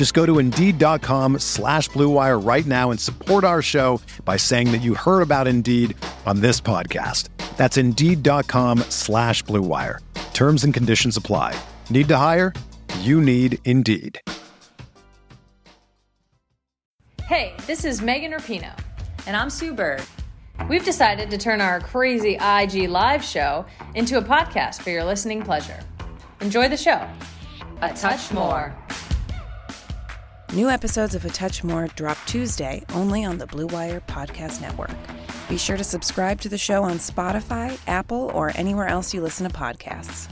Just go to Indeed.com slash BlueWire right now and support our show by saying that you heard about Indeed on this podcast. That's Indeed.com slash BlueWire. Terms and conditions apply. Need to hire? You need Indeed. Hey, this is Megan Rapinoe. And I'm Sue Bird. We've decided to turn our crazy IG live show into a podcast for your listening pleasure. Enjoy the show. A touch more. New episodes of A Touch More drop Tuesday only on the Blue Wire Podcast Network. Be sure to subscribe to the show on Spotify, Apple, or anywhere else you listen to podcasts.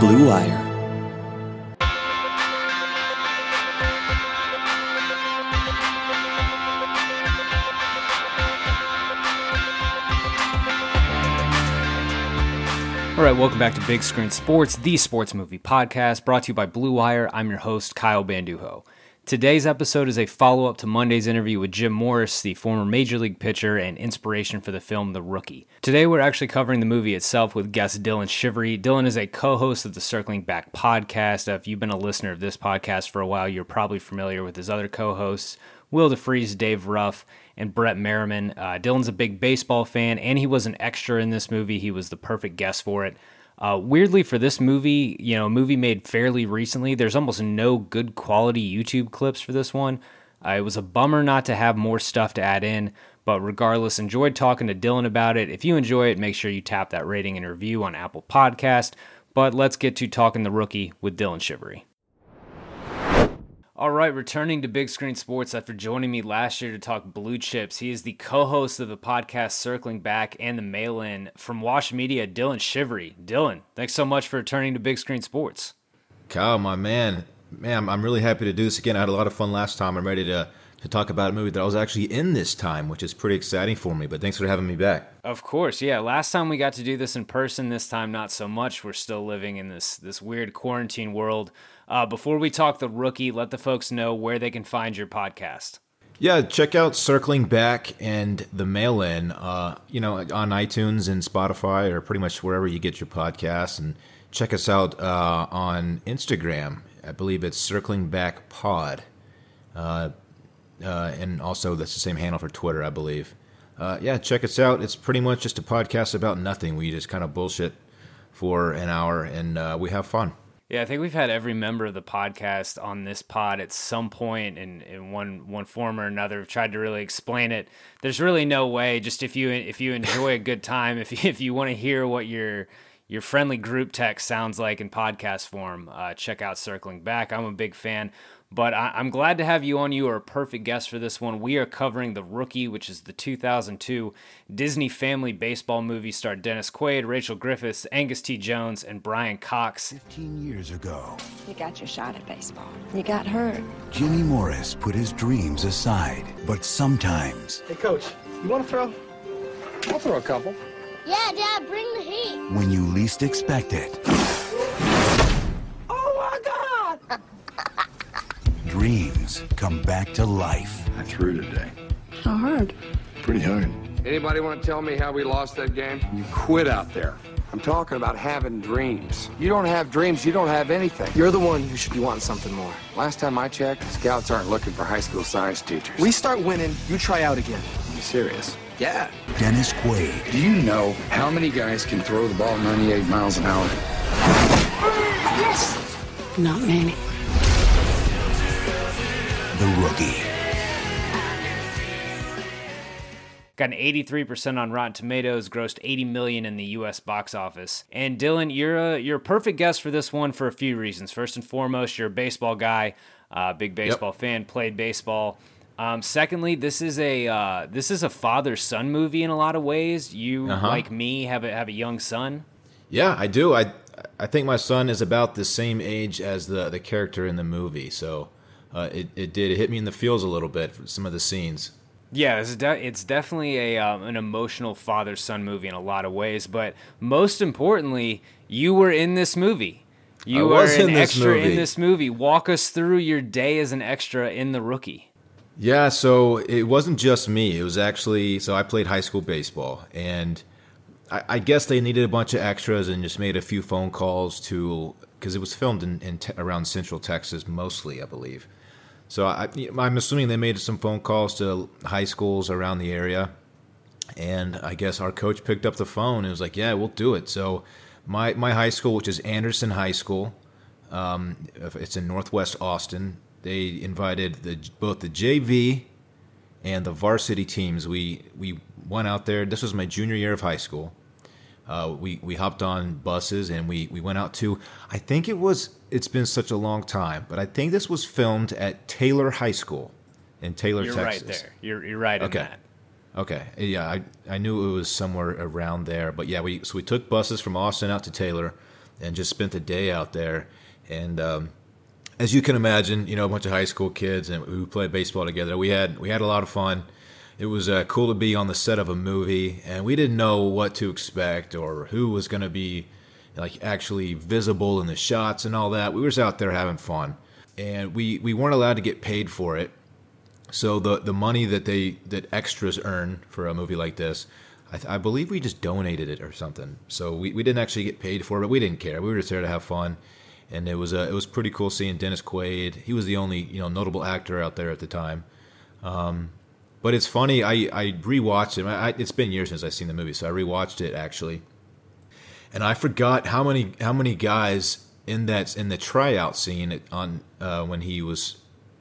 Blue Wire. All right, welcome back to Big Screen Sports, the sports movie podcast brought to you by Blue Wire. I'm your host, Kyle Banduho. Today's episode is a follow up to Monday's interview with Jim Morris, the former Major League pitcher and inspiration for the film The Rookie. Today, we're actually covering the movie itself with guest Dylan Shivery. Dylan is a co host of the Circling Back podcast. If you've been a listener of this podcast for a while, you're probably familiar with his other co hosts, Will DeFries, Dave Ruff, and Brett Merriman. Uh, Dylan's a big baseball fan, and he was an extra in this movie. He was the perfect guest for it. Uh, weirdly, for this movie, you know, a movie made fairly recently, there's almost no good quality YouTube clips for this one. Uh, it was a bummer not to have more stuff to add in, but regardless, enjoyed talking to Dylan about it. If you enjoy it, make sure you tap that rating and review on Apple Podcast. But let's get to talking the rookie with Dylan Shivery. All right, returning to Big Screen Sports after joining me last year to talk blue chips, he is the co host of the podcast Circling Back and the Mail In from Wash Media, Dylan Shivery. Dylan, thanks so much for returning to Big Screen Sports. Kyle, my man, man, I'm really happy to do this again. I had a lot of fun last time. I'm ready to to talk about a movie that I was actually in this time, which is pretty exciting for me. But thanks for having me back. Of course, yeah. Last time we got to do this in person. This time, not so much. We're still living in this this weird quarantine world. Uh, before we talk the rookie, let the folks know where they can find your podcast. Yeah, check out Circling Back and the Mail In, uh, you know, on iTunes and Spotify or pretty much wherever you get your podcasts. And check us out uh, on Instagram. I believe it's Circling Back Pod. Uh, uh, and also that's the same handle for Twitter, I believe. Uh, yeah, check us out. It's pretty much just a podcast about nothing. We just kind of bullshit for an hour and uh, we have fun. Yeah, I think we've had every member of the podcast on this pod at some point in, in one one form or another. We've tried to really explain it. There's really no way. Just if you if you enjoy a good time, if you, if you want to hear what your your friendly group text sounds like in podcast form, uh, check out Circling Back. I'm a big fan. But I, am glad to have you on. You are a perfect guest for this one. We are covering The Rookie, which is the 2002 Disney family baseball movie starred Dennis Quaid, Rachel Griffiths, Angus T. Jones, and Brian Cox. 15 years ago, you got your shot at baseball. You got hurt. Jimmy Morris put his dreams aside. But sometimes. Hey, Coach, you want to throw? I'll throw a couple. Yeah, Dad, bring the heat. When you least expect it. Dreams come back to life. I threw today. How hard? Pretty hard. Anybody want to tell me how we lost that game? You quit out there. I'm talking about having dreams. You don't have dreams, you don't have anything. You're the one who should be wanting something more. Last time I checked, scouts aren't looking for high school science teachers. We start winning, you try out again. Are You serious? Yeah. Dennis Quaid. Do you know how many guys can throw the ball 98 miles an hour? Yes! Not many. The Rookie. Got an 83% on Rotten Tomatoes, grossed 80 million in the US box office. And Dylan, you're a you're a perfect guest for this one for a few reasons. First and foremost, you're a baseball guy, uh, big baseball yep. fan, played baseball. Um, secondly, this is a uh, this is a father son movie in a lot of ways. You uh-huh. like me have a have a young son. Yeah, I do. I I think my son is about the same age as the the character in the movie, so uh, it it did it hit me in the feels a little bit for some of the scenes. Yeah, it's, de- it's definitely a um, an emotional father son movie in a lot of ways. But most importantly, you were in this movie. You were an extra movie. in this movie. Walk us through your day as an extra in The Rookie. Yeah, so it wasn't just me. It was actually so I played high school baseball, and I, I guess they needed a bunch of extras and just made a few phone calls to because it was filmed in, in te- around Central Texas mostly, I believe. So I, I'm assuming they made some phone calls to high schools around the area, and I guess our coach picked up the phone and was like, "Yeah, we'll do it." So my my high school, which is Anderson High School, um, it's in Northwest Austin. They invited the both the JV and the varsity teams. We we went out there. This was my junior year of high school. Uh, we we hopped on buses and we we went out to. I think it was. It's been such a long time, but I think this was filmed at Taylor High School in Taylor, you're Texas. You're right there. You're you're right okay. that. Okay. Yeah, I I knew it was somewhere around there, but yeah, we so we took buses from Austin out to Taylor, and just spent the day out there. And um, as you can imagine, you know, a bunch of high school kids and we played baseball together. We had we had a lot of fun it was uh, cool to be on the set of a movie, and we didn't know what to expect or who was going to be like actually visible in the shots and all that. We were just out there having fun, and we we weren't allowed to get paid for it. So the the money that they that extras earn for a movie like this, I, I believe we just donated it or something. So we, we didn't actually get paid for it, but we didn't care. We were just there to have fun, and it was uh, it was pretty cool seeing Dennis Quaid. He was the only you know notable actor out there at the time. Um, but it's funny. I I rewatched it. I, it's been years since I've seen the movie, so I rewatched it actually, and I forgot how many how many guys in that in the tryout scene on uh, when he was,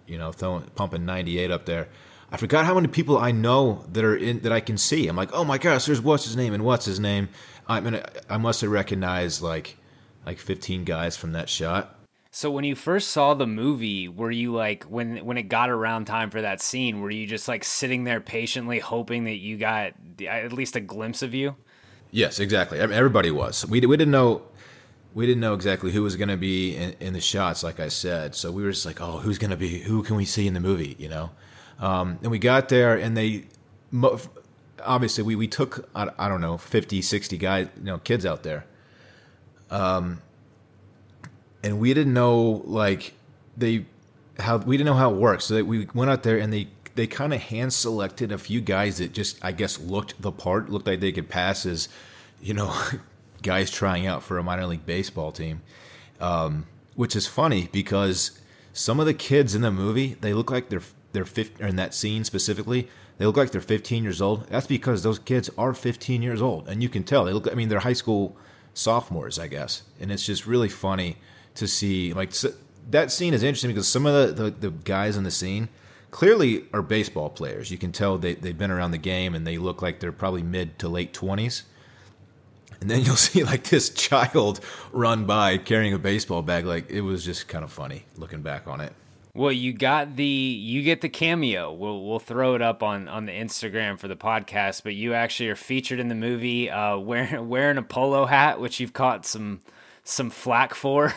you know, throwing pumping ninety eight up there. I forgot how many people I know that are in that I can see. I'm like, oh my gosh, there's what's his name and what's his name. I mean, I must have recognized like like 15 guys from that shot. So when you first saw the movie, were you like when when it got around time for that scene, were you just like sitting there patiently hoping that you got at least a glimpse of you? Yes, exactly. Everybody was. We we didn't know we didn't know exactly who was going to be in, in, the shots, like I said. So we were just like, oh, who's going to be? Who can we see in the movie? You know. Um, and we got there, and they obviously we we took I, I don't know 50, 60 guys, you know, kids out there. Um, and we didn't know like they how we didn't know how it works. So we went out there and they they kind of hand selected a few guys that just I guess looked the part, looked like they could pass as you know guys trying out for a minor league baseball team. Um, which is funny because some of the kids in the movie they look like they're they're 15, in that scene specifically they look like they're 15 years old. That's because those kids are 15 years old, and you can tell they look. I mean, they're high school sophomores, I guess, and it's just really funny to see like so that scene is interesting because some of the, the, the, guys in the scene clearly are baseball players. You can tell they, they've been around the game and they look like they're probably mid to late 20s. And then you'll see like this child run by carrying a baseball bag. Like it was just kind of funny looking back on it. Well, you got the you get the cameo. We'll we'll throw it up on on the Instagram for the podcast. But you actually are featured in the movie, uh, wearing wearing a polo hat, which you've caught some some flack for.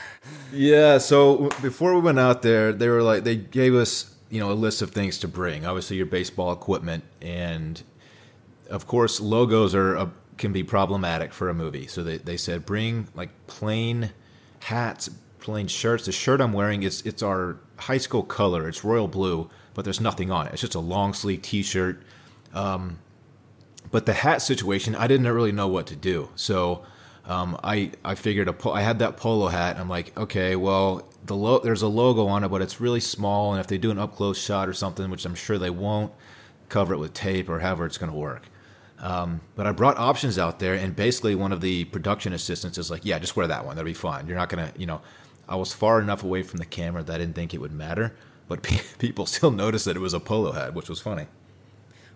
yeah. So before we went out there, they were like they gave us you know a list of things to bring. Obviously, your baseball equipment, and of course, logos are a, can be problematic for a movie. So they they said bring like plain hats, plain shirts. The shirt I'm wearing is it's our high school color. It's royal blue, but there's nothing on it. It's just a long sleeve T-shirt. Um, but the hat situation, I didn't really know what to do. So um, I I figured a po- I had that polo hat. And I'm like, okay, well, the lo- there's a logo on it, but it's really small. And if they do an up close shot or something, which I'm sure they won't, cover it with tape or however it's going to work. Um, but I brought options out there, and basically one of the production assistants is like, yeah, just wear that one. That'll be fine. You're not gonna, you know. I was far enough away from the camera that I didn't think it would matter. but pe- people still noticed that it was a polo hat, which was funny.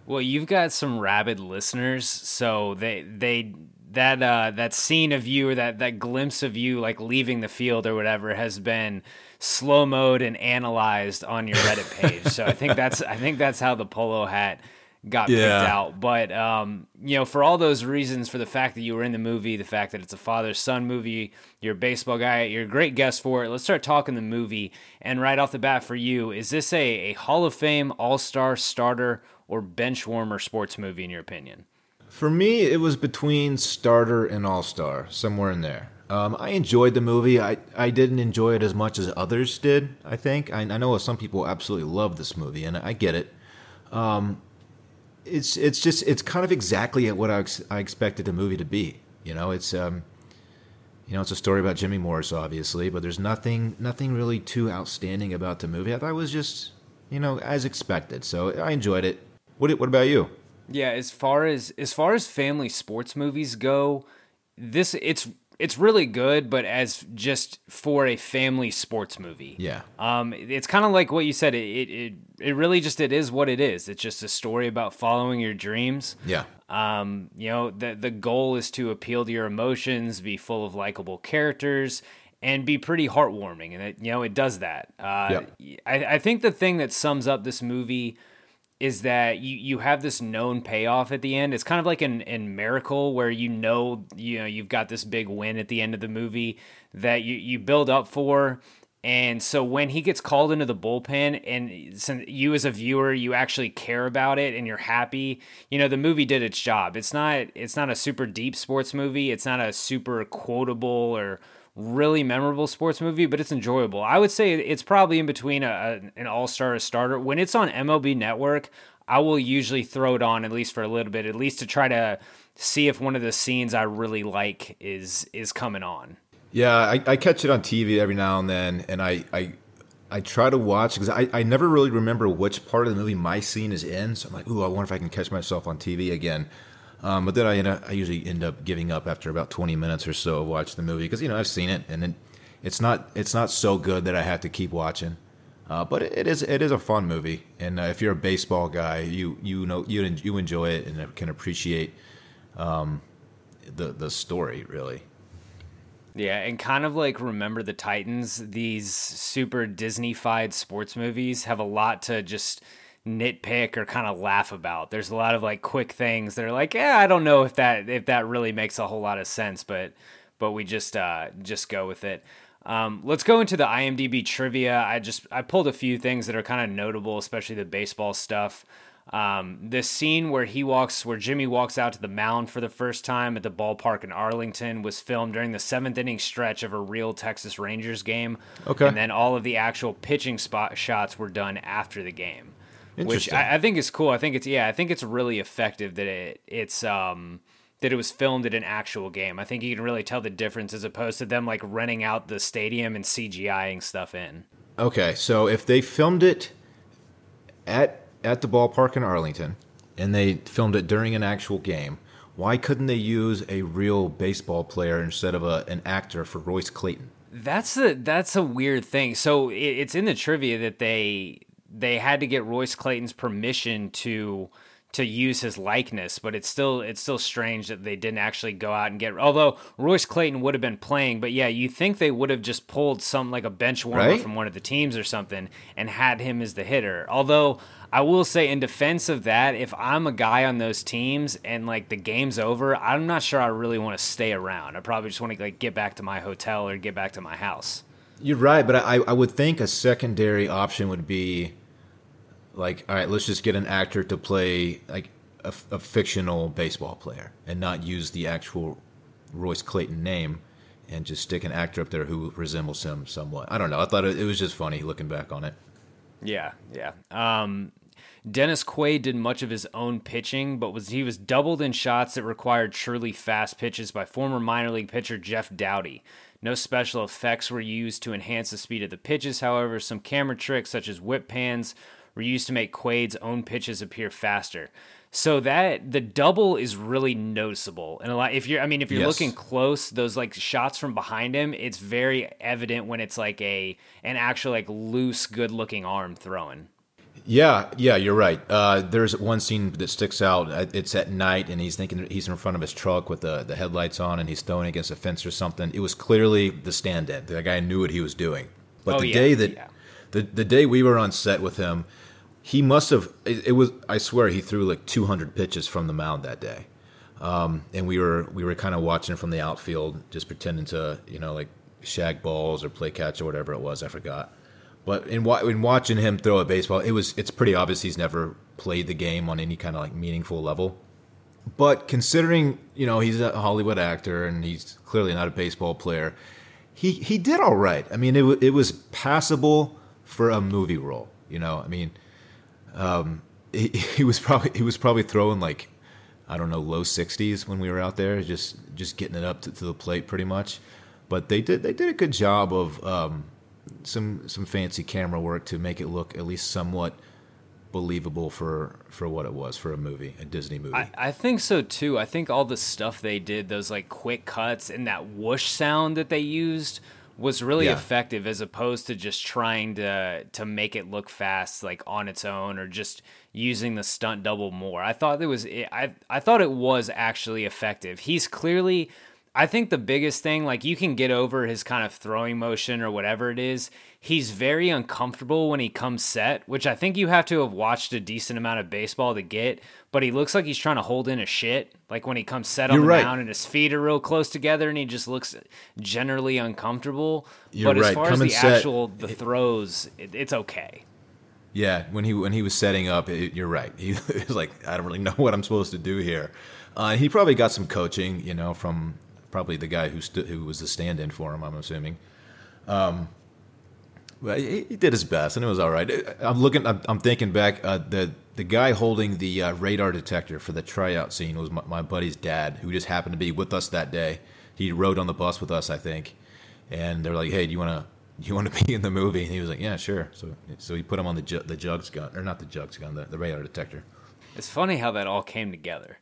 Well, you've got some rabid listeners, so they they that uh, that scene of you or that that glimpse of you like leaving the field or whatever has been slow mode and analyzed on your Reddit page. so I think that's I think that's how the polo hat got Yeah. picked out. But um, you know, for all those reasons, for the fact that you were in the movie, the fact that it's a father son movie, you're a baseball guy, you're a great guest for it. Let's start talking the movie. And right off the bat, for you, is this a, a Hall of Fame All Star starter or bench warmer sports movie in your opinion? For me, it was between starter and all star, somewhere in there. Um, I enjoyed the movie. I, I didn't enjoy it as much as others did, I think. I, I know some people absolutely love this movie, and I get it. Um, it's it's just it's kind of exactly what I, ex- I expected the movie to be. You know, it's um, you know, it's a story about Jimmy Morris, obviously, but there's nothing nothing really too outstanding about the movie. I thought it was just you know as expected, so I enjoyed it. What what about you? Yeah, as far as as far as family sports movies go, this it's it's really good, but as just for a family sports movie. Yeah. Um, it's kind of like what you said. It, it it really just it is what it is. It's just a story about following your dreams. Yeah. Um, you know, the the goal is to appeal to your emotions, be full of likable characters, and be pretty heartwarming. And it, you know, it does that. Uh, I, I think the thing that sums up this movie is that you you have this known payoff at the end. It's kind of like in in Miracle where you know you know you've got this big win at the end of the movie that you you build up for. And so when he gets called into the bullpen and since you as a viewer you actually care about it and you're happy, you know the movie did its job. It's not it's not a super deep sports movie. It's not a super quotable or really memorable sports movie, but it's enjoyable. I would say it's probably in between a, an all star a starter. When it's on MLB Network, I will usually throw it on at least for a little bit, at least to try to see if one of the scenes I really like is is coming on. Yeah, I, I catch it on TV every now and then, and I I, I try to watch because I, I never really remember which part of the movie my scene is in. So I'm like, ooh, I wonder if I can catch myself on TV again. Um, but then I end up, I usually end up giving up after about 20 minutes or so of watching the movie because you know I've seen it and it, it's not it's not so good that I have to keep watching. Uh, but it, it is it is a fun movie, and uh, if you're a baseball guy, you you know you you enjoy it and can appreciate um, the the story really. Yeah, and kind of like Remember the Titans, these super Disney-fied sports movies have a lot to just nitpick or kind of laugh about. There's a lot of like quick things that are like, yeah, I don't know if that if that really makes a whole lot of sense, but but we just uh just go with it. Um, let's go into the IMDb trivia. I just I pulled a few things that are kind of notable, especially the baseball stuff. Um, this scene where he walks, where Jimmy walks out to the mound for the first time at the ballpark in Arlington, was filmed during the seventh inning stretch of a real Texas Rangers game. Okay. and then all of the actual pitching spot shots were done after the game, which I, I think is cool. I think it's yeah, I think it's really effective that it it's um that it was filmed at an actual game. I think you can really tell the difference as opposed to them like renting out the stadium and CGIing stuff in. Okay, so if they filmed it at at the ballpark in Arlington and they filmed it during an actual game, why couldn't they use a real baseball player instead of a, an actor for Royce Clayton? That's a that's a weird thing. So it, it's in the trivia that they they had to get Royce Clayton's permission to to use his likeness, but it's still it's still strange that they didn't actually go out and get. Although Royce Clayton would have been playing, but yeah, you think they would have just pulled some like a bench warmer Right? from one of the teams or something and had him as the hitter. Although I will say in defense of that, if I'm a guy on those teams and like the game's over, I'm not sure I really want to stay around. I probably just want to like get back to my hotel or get back to my house. You're right, but I, I would think a secondary option would be like, all right, let's just get an actor to play like a, a fictional baseball player and not use the actual Royce Clayton name and just stick an actor up there who resembles him somewhat. I don't know. I thought it, it was just funny looking back on it. Yeah, yeah. Um, Dennis Quaid did much of his own pitching, but was he was doubled in shots that required truly fast pitches by former minor league pitcher Jeff Dowdy. No special effects were used to enhance the speed of the pitches. However, some camera tricks such as whip pans were used to make Quaid's own pitches appear faster. So that the double is really noticeable, and a lot. If you're, I mean, if you're Yes. looking close, those like shots from behind him, it's very evident when it's like a an actual like loose, good looking arm throwing. Yeah, yeah, you're right. Uh, there's one scene that sticks out. Uh, It's at night, and he's thinking he's in front of his truck with the, the headlights on, and he's throwing against a fence or something. It was clearly the stand-in. The guy knew what he was doing. But Oh, the yeah, day that yeah. the the day we were on set with him, he must have. It, was. I swear, he threw like 200 pitches from the mound that day. Um, and we were we were kind of watching from the outfield, just pretending to you know like shag balls or play catch or whatever it was. I forgot. But in, in watching him throw a baseball, it was it's pretty obvious he's never played the game on any kind of like meaningful level. But considering you know he's a Hollywood actor and he's clearly not a baseball player, he he did all right. I mean, it it was passable for a movie role. You know, I mean, um, he, he was probably he was probably throwing like I don't know low sixties when we were out there, just just getting it up to, to the plate pretty much. But they did they did a good job of um, some some fancy camera work to make it look at least somewhat believable for for what it was for a movie, a Disney movie. I, I think so too. I think all the stuff they did, those like quick cuts and that whoosh sound that they used was really Yeah. effective as opposed to just trying to to make it look fast like on its own or just using the stunt double more. I thought it was I I thought it was actually effective. He's clearly I think the biggest thing, like you can get over his kind of throwing motion or whatever it is. He's very uncomfortable when he comes set, which I think you have to have watched a decent amount of baseball to get. But he looks like he's trying to hold in a shit, like when he comes set on You're the right. mound and his feet are real close together, and he just looks generally uncomfortable. You're but as far Coming as the set- actual the throws, it, it's okay. Yeah, when he when he was setting up, it, you're right. He was like, I don't really know what I'm supposed to do here. Uh, he probably got some coaching, you know, from probably the guy who stu- who was the stand-in for him. I'm assuming. Um, he, he did his best, and it was all right. I'm looking. I'm, I'm thinking back. Uh, the the guy holding the uh, radar detector for the tryout scene was my, my buddy's dad, who just happened to be with us that day. He rode on the bus with us, I think, and they're like, "Hey, do you want to?" You want to be in the movie? And he was like, "Yeah, sure." So, so he put him on the ju- the jugs gun, or not the jugs gun, the, the radar detector. It's funny how that all came together.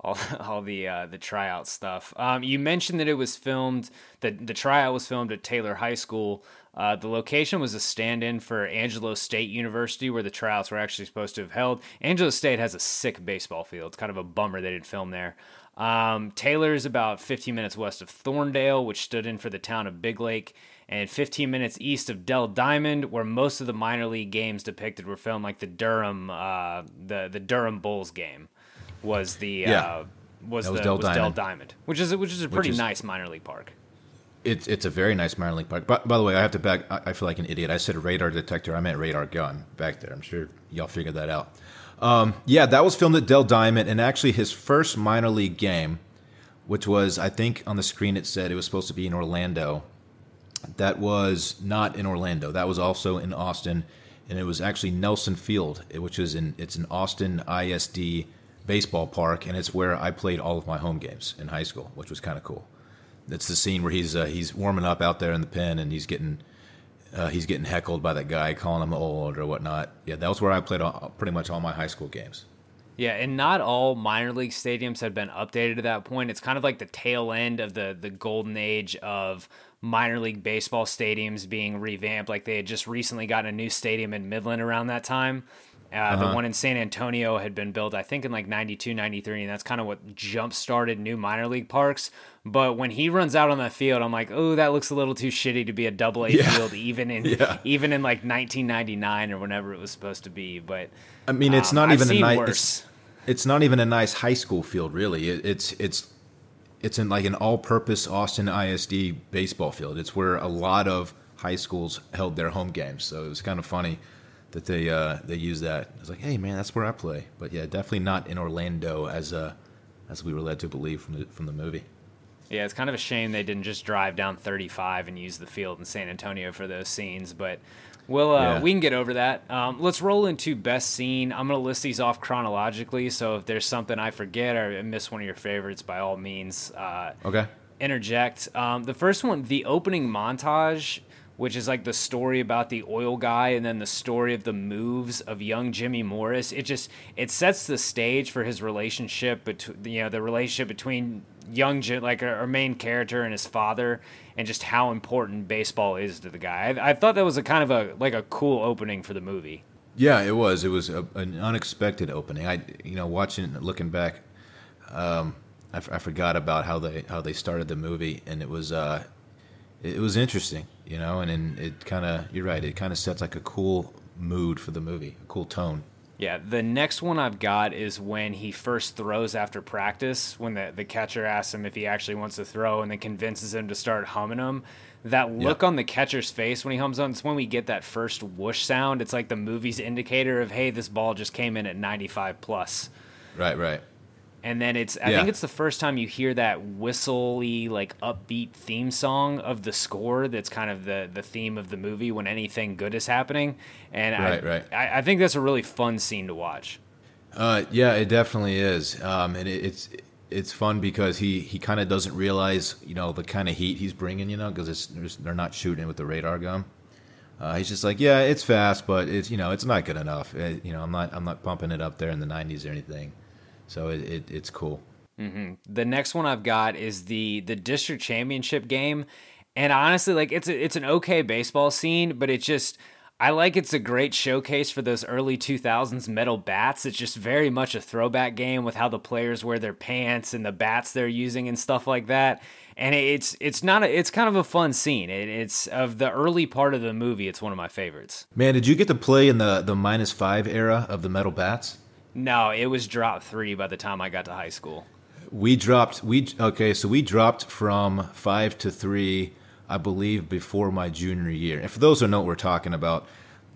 All, all the uh, the tryout stuff. Um, you mentioned that it was filmed. that the tryout was filmed at Taylor High School. Uh, the location was a stand-in for Angelo State University, where the tryouts were actually supposed to have held. Angelo State has a sick baseball field. It's kind of a bummer they didn't film there. Um, Taylor is about 15 minutes west of Thorndale, which stood in for the town of Big Lake, and 15 minutes east of Dell Diamond, where most of the minor league games depicted were filmed, like the Durham, uh, the the Durham Bulls game, was the Yeah. uh, was That the was Dell was Diamond. Diamond, which is which is a pretty is- nice minor league park. It's it's a very nice minor league park. By, by the way, I have to back. I, I feel like an idiot. I said radar detector. I meant radar gun back there. I'm sure y'all figured that out. Um, yeah, that was filmed at Dell Diamond, and actually his first minor league game, which was I think on the screen it said it was supposed to be in Orlando. That was not in Orlando. That was also in Austin, and it was actually Nelson Field, which is in it's an Austin ISD baseball park, and it's where I played all of my home games in high school, which was kind of cool. That's the scene where he's uh, he's warming up out there in the pen, and he's getting uh, he's getting heckled by that guy calling him old or whatnot. Yeah, that was where I played all, pretty much all my high school games. Yeah, and not all minor league stadiums had been updated to that point. It's kind of like the tail end of the the golden age of minor league baseball stadiums being revamped. Like they had just recently gotten a new stadium in Midland around that time. Uh, The Uh-huh. one in San Antonio had been built, I think, in like 92, 93, and that's kind of what jump started new minor league parks. But when he runs out on that field, I'm like, oh, that looks a little too shitty to be a double A Yeah. field, even in Yeah. even in like 1999 or whenever it was supposed to be. But I mean, it's um, not I've even a nice. It's, it's not even a nice high school field, really. It, it's it's it's in like an all-purpose Austin ISD baseball field. It's where a lot of high schools held their home games. So it was kind of funny that they uh, they use that. It's like, hey man, that's where I play. But yeah, definitely not in Orlando as uh, as we were led to believe from the from the movie. Yeah, it's kind of a shame they didn't just drive down 35 and use the field in San Antonio for those scenes, but we'll uh, Yeah. we can get over that. Um, let's roll into best scene. I'm gonna list these off chronologically, so if there's something I forget or miss one of your favorites, by all means, uh, Okay. interject. Um, the first one, the opening montage which is like the story about the oil guy and then the story of the moves of young Jimmy Morris. It just it sets the stage for his relationship between you know the relationship between young like our main character and his father and just how important baseball is to the guy. I, I thought that was a kind of a like a cool opening for the movie. Yeah, it was. It was a, an unexpected opening. I, you know, watching, looking back, um, I, f- I forgot about how they how they started the movie, and it was uh, it, was interesting, you know, and, and it kind of you're right. It kind of sets like a cool mood for the movie, a cool tone. Yeah, the next one I've got is when he first throws after practice, when the, the catcher asks him if he actually wants to throw and then convinces him to start humming them. That look on the catcher's face when he hums on, it's when we get that first whoosh sound. It's like the movie's indicator of, hey, this ball just came in at 95 plus. Right, right. And then it's, I yeah. think it's the first time you hear that whistly, like upbeat theme song of the score that's kind of the, the theme of the movie when anything good is happening. And right, I, right. I, I think that's a really fun scene to watch. Uh, yeah, it definitely is. Um, and it, it's, it's fun because he, he kind of doesn't realize you know the kind of heat he's bringing you know because they're not shooting with the radar gun. Uh, he's just like yeah it's fast but it's you know it's not good enough it, uh, you know I'm not I'm not pumping it up there in the 90s or anything, so it, it it's cool. Mm-hmm. The next one I've got is the the district championship game, and honestly like it's a, it's an okay baseball scene but it just I like it's a great showcase for those early 2000s metal bats. It's just very much a throwback game with how the players wear their pants and the bats they're using and stuff like that. And it's it's not a, it's kind of a fun scene. It, it's of the early part of the movie. It's one of my favorites. Man, did you get to play in the the minus five era of the metal bats? No, it was drop three by the time I got to high school. We dropped we okay, so we dropped from five to three I believe, before my junior year. And for those who know what we're talking about,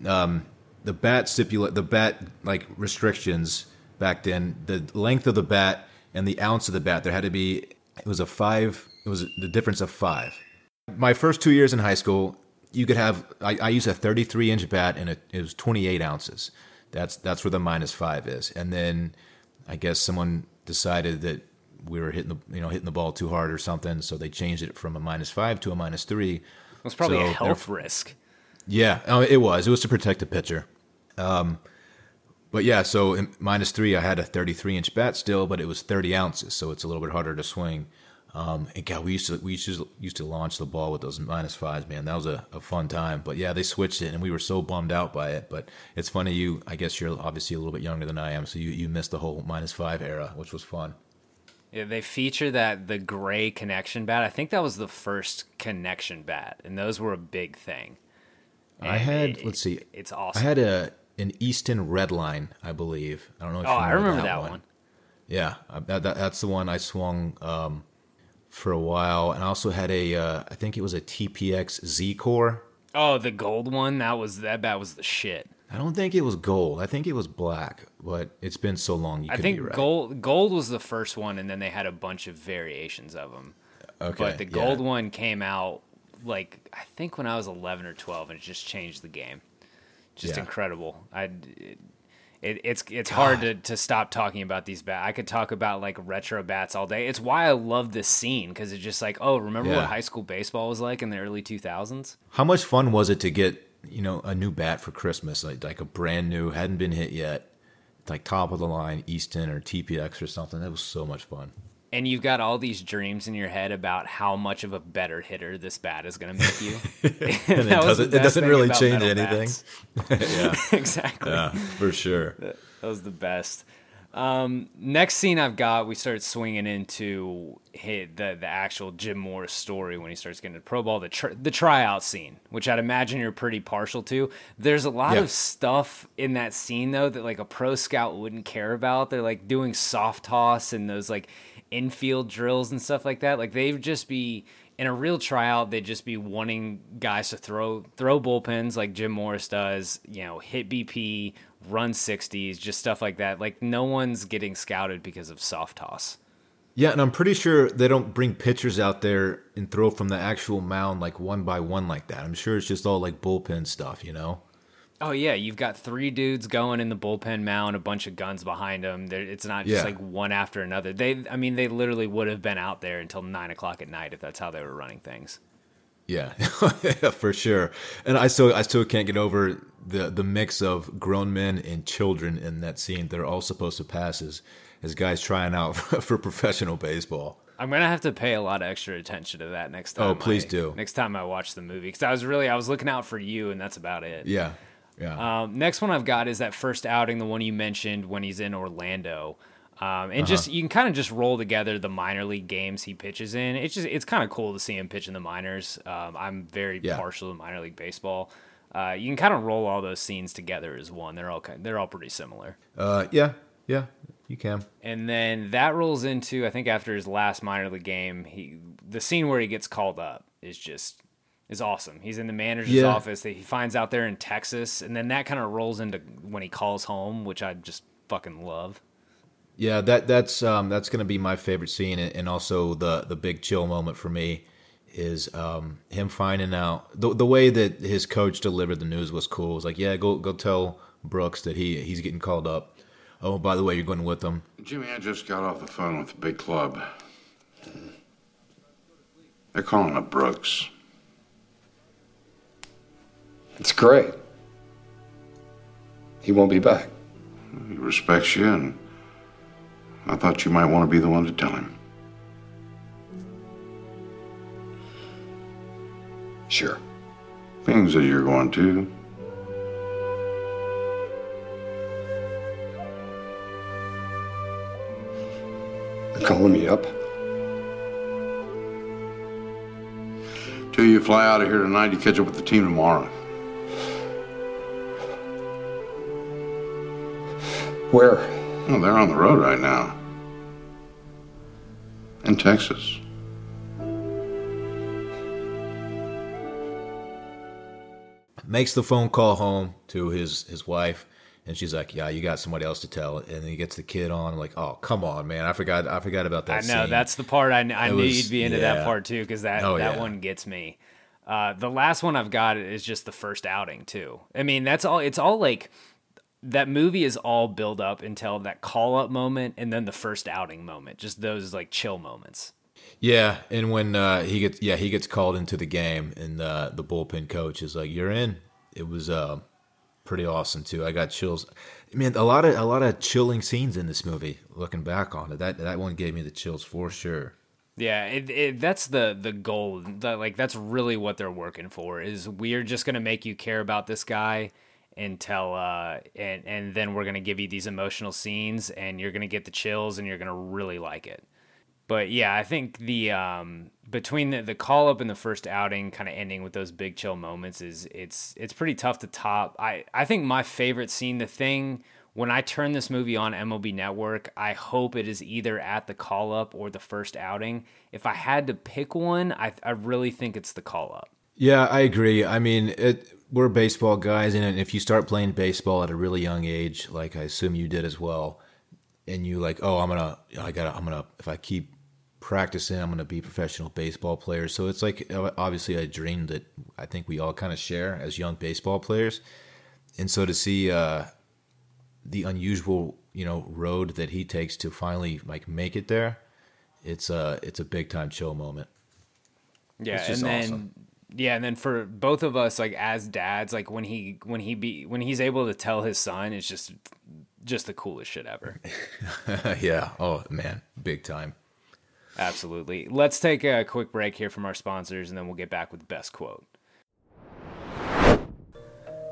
um, the bat stipulate the bat like restrictions back then, the length of the bat and the ounce of the bat, there had to be it was a five. It was the difference of five. My first two years in high school, you could have I, I used a 33 inch bat and it, it was 28 ounces. That's that's where the minus five is. And then I guess someone decided that we were hitting the you know hitting the ball too hard or something, so they changed it from a minus five to a minus three. It was probably so a health risk. Yeah, oh, it was. It was to protect the pitcher. Um, but yeah, so in minus three, I had a 33 inch bat still, but it was 30 ounces, so it's a little bit harder to swing. Um, and God, we used to we used to, used to launch the ball with those minus fives, man. That was a, a, fun time. But yeah, they switched it, and we were so bummed out by it. But it's funny, you I guess you're obviously a little bit younger than I am, so you you missed the whole minus five era, which was fun. Yeah, they feature that the gray Connexion bat. I think that was the first Connexion bat, and those were a big thing. And I had it, let's see, it's awesome. I had a an Easton Redline, I believe. I don't know. if Oh, you remember I remember that, that one. one. Yeah, that, that, that's the one I swung um, for a while, and I also had a uh, I think it was a TPX Z Core. Oh, the gold one. That was that bat was the shit. I don't think it was gold. I think it was black, but it's been so long. I think right. gold gold was the first one, and then they had a bunch of variations of them. Okay, but the gold yeah. one came out like I think when I was eleven or twelve, and it just changed the game. Just yeah. incredible. I. It, it, it's it's God. hard to, to stop talking about these bats. I could talk about like retro bats all day. It's why I love this scene because it's just like, oh, remember yeah. what high school baseball was like in the early two thousands? How much fun was it to get you know, a new bat for Christmas, like like a brand new, hadn't been hit yet, like top of the line Easton or TPX or something. That was so much fun. And you've got all these dreams in your head about how much of a better hitter this bat is going to make you. and it doesn't, it doesn't really change anything. yeah, exactly. Yeah, for sure. That was the best. Um, next scene I've got, we start swinging into hit the the actual Jim Morris story when he starts getting to pro ball, the tr- the tryout scene, which I'd imagine you're pretty partial to. There's a lot of stuff in that scene though that like a pro scout wouldn't care about. They're like doing soft toss and those like infield drills and stuff like that. Like they'd just be in a real tryout, they'd just be wanting guys to throw throw bullpens like Jim Morris does, you know, hit BP, run 60s, just stuff like that. Like no one's getting scouted because of soft toss. Yeah, and I'm pretty sure they don't bring pitchers out there and throw from the actual mound like one by one like that. I'm sure it's just all like bullpen stuff, you know. Oh yeah, you've got three dudes going in the bullpen mound, a bunch of guns behind them. it's not just yeah. like one after another. They, I mean, they literally would have been out there until nine o'clock at night if that's how they were running things. Yeah, for sure. And I still I still can't get over the the mix of grown men and children in that scene. They're all supposed to pass as as guys trying out for professional baseball. I'm gonna have to pay a lot of extra attention to that next oh, time. Oh, please I- do. Next time I watch the movie, because I was really I was looking out for you, and that's about it. Yeah, yeah. Um, next one I've got is that first outing, the one you mentioned when he's in Orlando. Um, and Uh-huh. just you can kind of just roll together the minor league games he pitches in. It's just it's kind of cool to see him pitch in the minors. Um, I'm very Yeah. partial to minor league baseball. Uh, you can kind of roll all those scenes together as one. They're all kind they're all pretty similar. Uh, yeah, yeah, you can. And then that rolls into I think after his last minor league game, he the scene where he gets called up is just is awesome. He's in the manager's Yeah. office that he finds out there in Texas, and then that kind of rolls into when he calls home, which I just fucking love. Yeah, that that's um, that's gonna be my favorite scene, and and also the the big chill moment for me is um, him finding out the the way that his coach delivered the news was cool. It was like, yeah, go go tell Brooks that he he's getting called up. Oh, by the way, you're going with him. Jimmy, I just got off the phone with the big club. They're calling up Brooks. It's great. He won't be back. He respects you, and I thought you might want to be the one to tell him. Sure. Being that you're going to, They're calling me up. till you fly out of here tonight, you catch up with the team tomorrow. Where? Oh, they're on the road right now. In Texas. Makes the phone call home to his his wife, and she's like, "Yeah, you got somebody else to tell." And then he gets the kid on. I'm like, "Oh, come on, man! I forgot I forgot about that." I know scene. that's the part I, I It knew was- you'd be into that part too, because that Oh, that yeah. one gets me. Uh, the last one I've got is just the first outing too. I mean, that's all. It's all like that movie is all build up until that call up moment, and then the first outing moment. Just those like chill moments. Yeah, and when uh, he gets yeah he gets called into the game, and uh, the bullpen coach is like, "You're in." It was uh, pretty awesome too. I got chills. I mean, a lot of a lot of chilling scenes in this movie. Looking back on it, that that one gave me the chills for sure. Yeah, it, it, that's the the goal. The, like that's really what they're working for. Is we're just gonna make you care about this guy until uh and and then we're gonna give you these emotional scenes and you're gonna get the chills and you're gonna really like it. But yeah, I think the um between the, the call up and the first outing kind of ending with those big chill moments is it's it's pretty tough to top. I I think my favorite scene, the thing when I turn this movie on MLB Network, I hope it is either at the call up or the first outing. If I had to pick one, I I really think it's the call up. Yeah, I agree. I mean, it, we're baseball guys, and if you start playing baseball at a really young age, like I assume you did as well, and you like, oh, I'm gonna, I gotta, I'm gonna, if I keep practicing, I'm gonna be a professional baseball player. So it's like obviously a dream that I think we all kind of share as young baseball players, and so to see uh, the unusual, you know, road that he takes to finally like make it there, it's a, it's a big time chill moment. Yeah, It's just and then awesome. Yeah, and then for both of us, like as dads, like when he when he be when he's able to tell his son, it's just just the coolest shit ever. yeah. Oh man, big time. Absolutely. Let's take a quick break here from our sponsors, and then we'll get back with the best quote.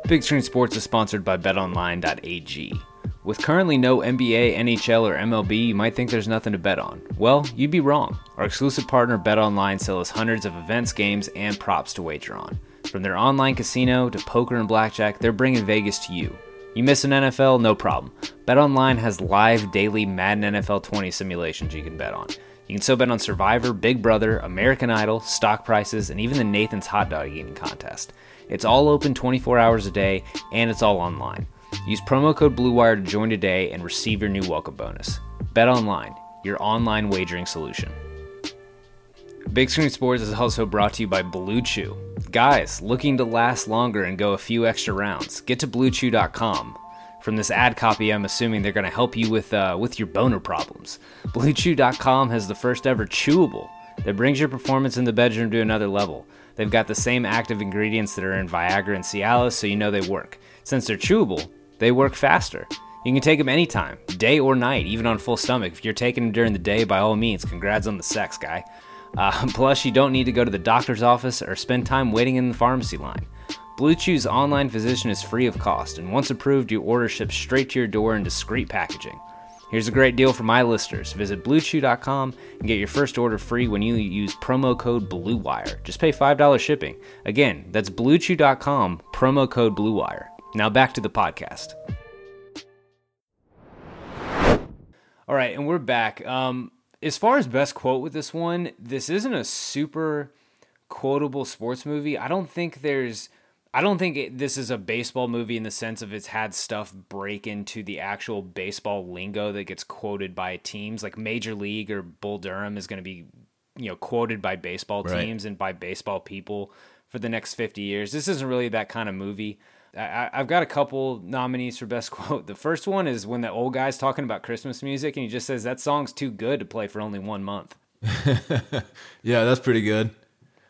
Big Screen Sports is sponsored by BetOnline.ag. With currently no NBA, NHL, or MLB, you might think there's nothing to bet on. Well, you'd be wrong. Our exclusive partner BetOnline sells hundreds of events, games, and props to wager on. From their online casino to poker and blackjack, they're bringing Vegas to you. You miss an NFL? No problem. BetOnline has live daily Madden NFL 20 simulations you can bet on. You can still bet on Survivor, Big Brother, American Idol, stock prices, and even the Nathan's Hot Dog Eating Contest. It's all open 24 hours a day, and it's all online. Use promo code BLUEWIRE to join today and receive your new welcome bonus. Bet online, your online wagering solution. Big Screen Sports is also brought to you by Blue Chew. Guys, looking to last longer and go a few extra rounds, get to BlueChew.com. From this ad copy, I'm assuming they're going to help you with uh, with your boner problems. BlueChew.com has the first ever chewable that brings your performance in the bedroom to another level. They've got the same active ingredients that are in Viagra and Cialis, so you know they work. Since they're chewable, they work faster. You can take them anytime, day or night, even on full stomach. If you're taking them during the day, by all means, congrats on the sex, guy. Uh, plus, you don't need to go to the doctor's office or spend time waiting in the pharmacy line. Blue Chew's online physician is free of cost, and once approved, your order ships straight to your door in discreet packaging. Here's a great deal for my listeners. Visit BlueChew.com and get your first order free when you use promo code BLUEWIRE. Just pay $5 shipping. Again, that's BlueChew.com, promo code BLUEWIRE. Now back to the podcast. All right, and we're back. Um, as far as best quote with this one, this isn't a super quotable sports movie. I don't think there's I don't think it, this is a baseball movie in the sense of it's had stuff break into the actual baseball lingo that gets quoted by teams. Like Major League or Bull Durham is going to be, you know, quoted by baseball Right. teams and by baseball people for the next 50 years. This isn't really that kind of movie. I, I've got a couple nominees for best quote. The first one is when the old guy's talking about Christmas music and he just says, That song's too good to play for only one month. Yeah, that's pretty good.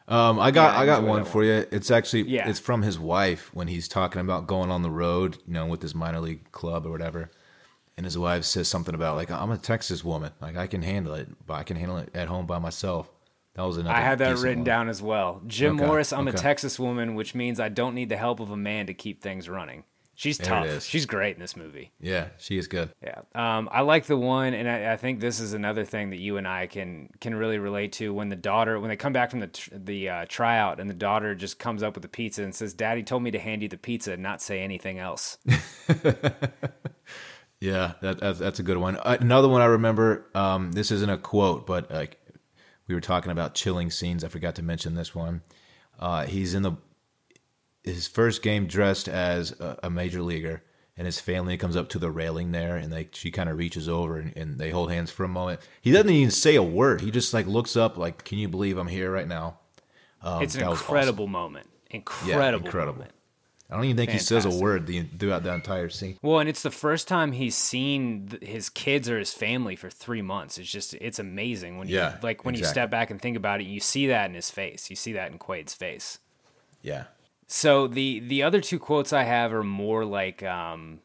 Um, I got Yeah, I I got one for you. It's actually Yeah. it's from his wife when he's talking about going on the road, you know, with his minor league club or whatever. And his wife says something about like I'm a Texas woman, like I can handle it, but I can handle it at home by myself. That was another. I had that written one. down as well. Jim Okay, Morris, I'm a. Texas woman, which means I don't need the help of a man to keep things running. She's There tough. She's great in this movie. Yeah, she is good. Yeah, um, I like the one, and I, I think this is another thing that you and I can can really relate to. When the daughter, when they come back from the tr- the uh, tryout, and the daughter just comes up with the pizza and says, "Daddy told me to hand you the pizza and not say anything else." Yeah, that, that's that's a good one. Uh, another one I remember. Um, this isn't a quote, but like we were talking about chilling scenes. I forgot to mention this one. Uh, he's in the his first game dressed as a, a major leaguer, and his family comes up to the railing there, and like she kind of reaches over and, and they hold hands for a moment. He doesn't even say a word. He just like looks up, like, "Can you believe I'm here right now?" Um, it's an incredible moment. Yeah, Incredible, incredible. moment. I don't even think he says a word the, throughout the entire scene. Well, and it's the first time he's seen th- his kids or his family for three months. It's just it's amazing when you Yeah, like when you step back and think about it. You see that in his face. You see that in Quaid's face. Yeah, So the the other two quotes I have are more like um,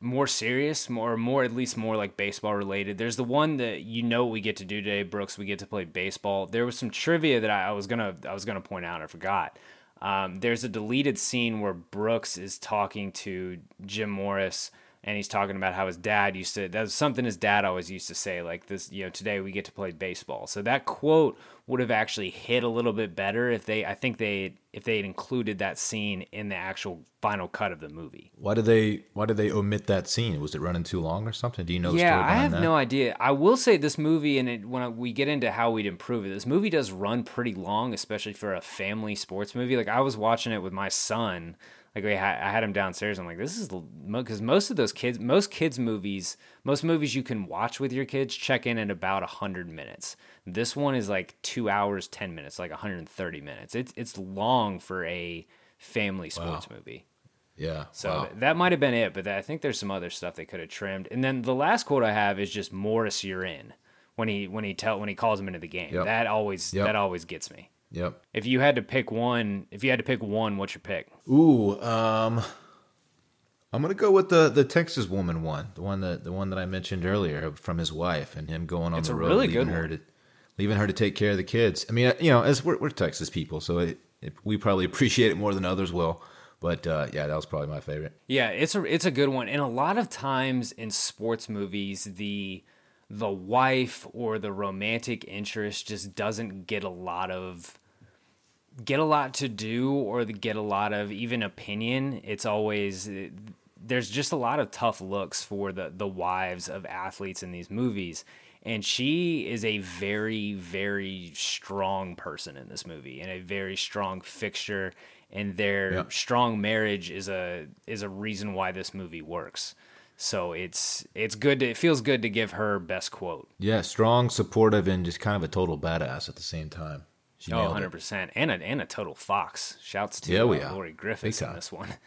more serious, more more at least more like baseball related. There's the one that you know we get to do today, Brooks. We get to play baseball. There was some trivia that I, I was gonna I was gonna point out. I forgot. Um, there's a deleted scene where Brooks is talking to Jim Morris. And he's talking about how his dad used to. That's something his dad always used to say, like this. You know, today we get to play baseball. So that quote would have actually hit a little bit better if they. I think they if they had included that scene in the actual final cut of the movie. Why did they Why did they omit that scene? Was it running too long or something? Do you know? The yeah, I have that? no idea. I will say this movie, and it, when we get into how we'd improve it, this movie does run pretty long, especially for a family sports movie. Like I was watching it with my son. Like we had, I had him downstairs. I'm like, this is because most of those kids, most kids movies, most movies you can watch with your kids check in at about hundred minutes. This one is like two hours ten minutes, like 130 minutes. It's it's long for a family sports movie. Yeah. So wow. th- that might have been it, but I think there's some other stuff they could have trimmed. And then the last quote I have is just Morris, you're in. When he when he tell when he calls him into the game, Yep. that always Yep. that always gets me. Yep. If you had to pick one, if you had to pick one, what's your pick? Ooh, um, I'm gonna go with the the Texas woman one, the one that the one that I mentioned earlier from his wife and him going on It's the a road, really leaving good her to leaving her to take care of the kids. I mean, you know, as we're, we're Texas people, so it, it, we probably appreciate it more than others will. But uh, yeah, that was probably my favorite. Yeah, it's a it's a good one. And a lot of times in sports movies, the the wife or the romantic interest just doesn't get a lot of get a lot to do or get a lot of even opinion. It's always there's just a lot of tough looks for the the wives of athletes in these movies. And she is a very, very strong person in this movie and a very strong fixture. And their Yeah. strong marriage is a is a reason why this movie works. So it's it's good. To, it feels good to give her best quote. Yeah, strong, supportive, and just kind of a total badass at the same time. She Oh, 100 percent, and a and a total fox. Shouts to Yeah, we uh. Lori Griffiths on this one.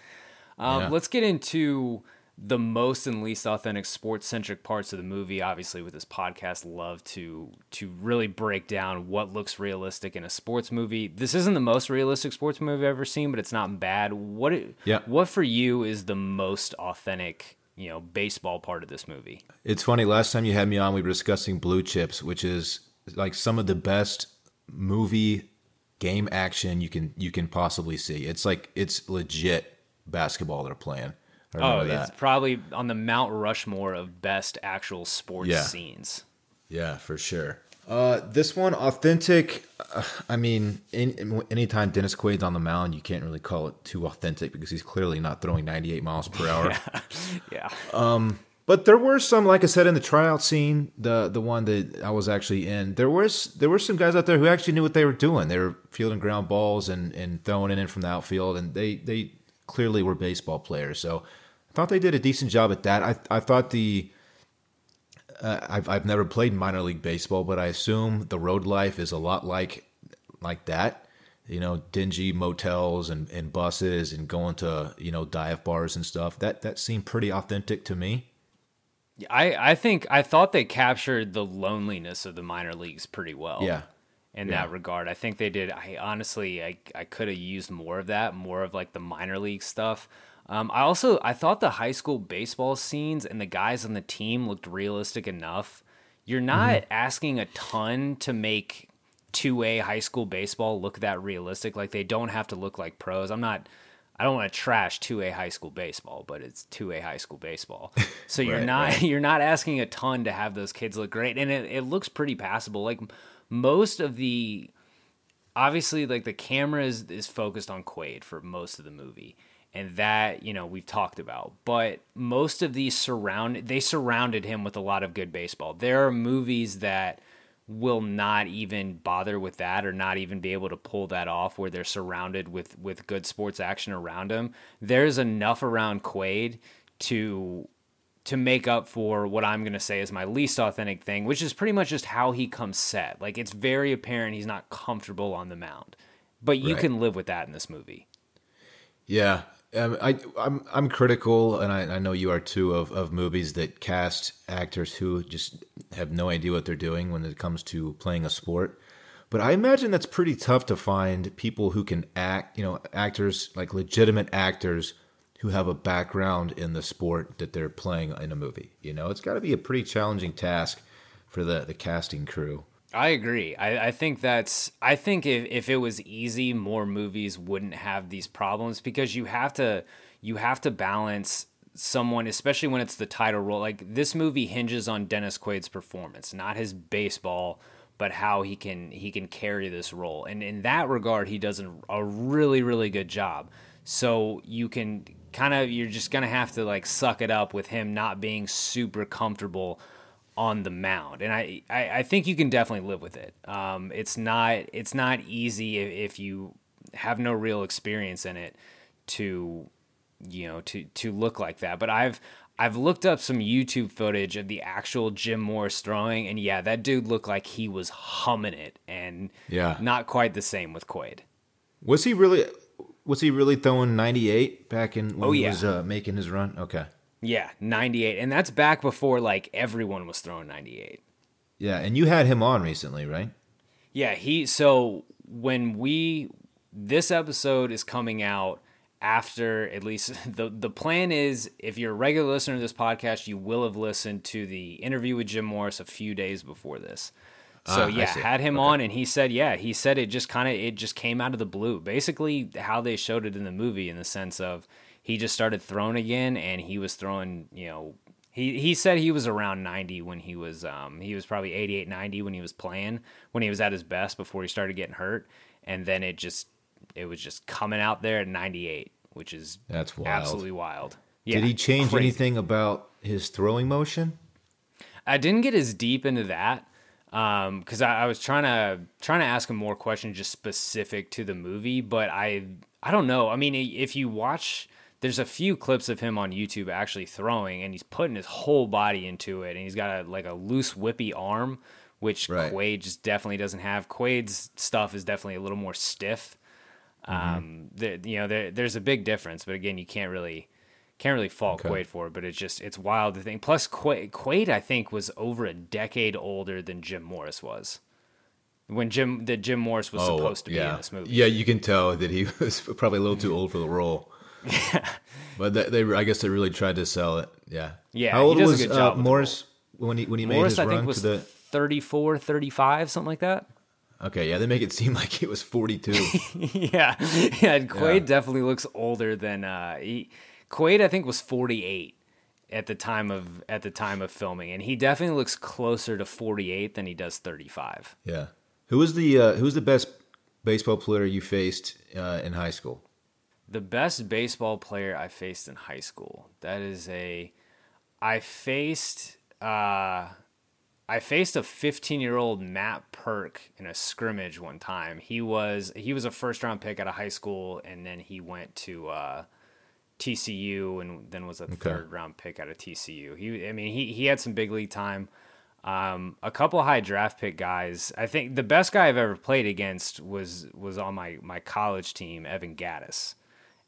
Um, Yeah. Let's get into the most and least authentic sports centric parts of the movie. Obviously, with this podcast, love to to really break down what looks realistic in a sports movie. This isn't the most realistic sports movie I've ever seen, but it's not bad. What it, yeah. what for you is the most authentic? You know, baseball part of this movie. It's funny. Last time you had me on, we were discussing Blue Chips, which is like some of the best movie game action you can you can possibly see. It's like it's legit basketball they're playing. Oh, that. it's probably on the Mount Rushmore of best actual sports yeah. scenes. Yeah, for sure. Uh, this one, authentic. Uh, I mean, in, anytime Dennis Quaid's on the mound, you can't really call it too authentic because he's clearly not throwing 98 miles per hour. yeah. yeah. Um, but there were some, like I said, in the tryout scene, the the one that I was actually in, there was there were some guys out there who actually knew what they were doing. They were fielding ground balls and, and throwing it in from the outfield, and they they clearly were baseball players. So I thought they did a decent job at that. I I thought the uh, I've I've never played minor league baseball, but I assume the road life is a lot like like that. You know, dingy motels and, and buses and going to you know dive bars and stuff. That that seemed pretty authentic to me. I I think I thought they captured the loneliness of the minor leagues pretty well. Yeah. In yeah. that regard, I think they did. I honestly, I I could have used more of that, more of like the minor league stuff. Um, I also I thought the high school baseball scenes and the guys on the team looked realistic enough. You're not mm-hmm. asking a ton to make two A high school baseball look that realistic. Like they don't have to look like pros. I'm not. I don't want to trash two A high school baseball, but it's two A high school baseball. So you're right, not right. you're not asking a ton to have those kids look great, and it, it looks pretty passable. Like most of the obviously like the camera is, is focused on Quaid for most of the movie and that you know we've talked about. But most of these surround they surrounded him with a lot of good baseball. There are movies that will not even bother with that or not even be able to pull that off where they're surrounded with with good sports action around them. There's enough around quaid to to make up for what i'm going to say is my least authentic thing which is pretty much just how he comes set. Like it's very apparent he's not comfortable on the mound. But you right. can live with that in this movie. Yeah, um, I, I'm I'm critical, and I, I, know you are too, of, of movies that cast actors who just have no idea what they're doing when it comes to playing a sport. But I imagine that's pretty tough to find people who can act, you know, actors like legitimate actors who have a background in the sport that they're playing in a movie. You know, it's got to be a pretty challenging task for the the casting crew. I agree. I, I think that's. I think if, if it was easy, more movies wouldn't have these problems because you have to you have to balance someone, especially when it's the title role. Like this movie hinges on Dennis Quaid's performance, not his baseball, but how he can he can carry this role. And in that regard, he does a really really good job. So you can kind of you're just gonna have to like suck it up with him not being super comfortable on the mound, and I, I, I think you can definitely live with it. Um, it's not it's not easy if, if you have no real experience in it to you know to to look like that. But I've I've looked up some YouTube footage of the actual Jim Morris throwing, and yeah, that dude looked like he was humming it, and yeah, not quite the same with Quaid. Was he really? Was he really throwing ninety eight back in when oh, he yeah. was uh, making his run? Okay. Yeah, 98. And that's back before like everyone was throwing 98. Yeah, and you had him on recently, right? Yeah, he so when we this episode is coming out after at least the the plan is if you're a regular listener to this podcast, you will have listened to the interview with Jim Morris a few days before this. So uh, yeah, had him okay. on and he said, yeah, he said it just kind of it just came out of the blue. Basically how they showed it in the movie in the sense of he just started throwing again, and he was throwing, you know, he he said he was around 90 when he was um he was probably 88 90 when he was playing when he was at his best before he started getting hurt and then it just it was just coming out there at 98 which is that's wild. absolutely wild yeah, did he change crazy. anything about his throwing motion i didn't get as deep into that um because I, I was trying to trying to ask him more questions just specific to the movie but i i don't know i mean if you watch there's a few clips of him on YouTube actually throwing, and he's putting his whole body into it, and he's got a like a loose whippy arm, which right. Quaid just definitely doesn't have. Quaid's stuff is definitely a little more stiff. Mm-hmm. Um, there, you know, there, there's a big difference, but again, you can't really Can't really fault Okay. Quaid for it, but it's just it's wild to think. Plus, Quaid, Quaid I think was over a decade older than Jim Morris was when Jim that Jim Morris was supposed to be Oh, yeah. in this movie. Yeah, you can tell that he was probably a little too old for the role. Yeah. But they, they I guess they really tried to sell it. Yeah. Yeah, How he old was good uh, Morris when he when he made Morris his I run think was to the 34, 35, something like that. Okay, yeah, they make it seem like he was 42. yeah, yeah. and Quaid Yeah. definitely looks older than uh, he. Quaid, I think, was forty eight at the time of at the time of filming, and he definitely looks closer to forty eight than he does thirty five. yeah. Who was the uh, who was the best baseball player you faced uh, in high school? The best baseball player I faced in high school. That is a. I faced. Uh, I faced a 15 year old Matt Purke in a scrimmage one time. He was he was a first round pick out of high school, and then he went to uh, TCU, and then was a third round pick out of TCU. He, I mean, he he had some big league time. Um, a couple high draft pick guys. I think the best guy I've ever played against was was on my my college team, Evan Gattis,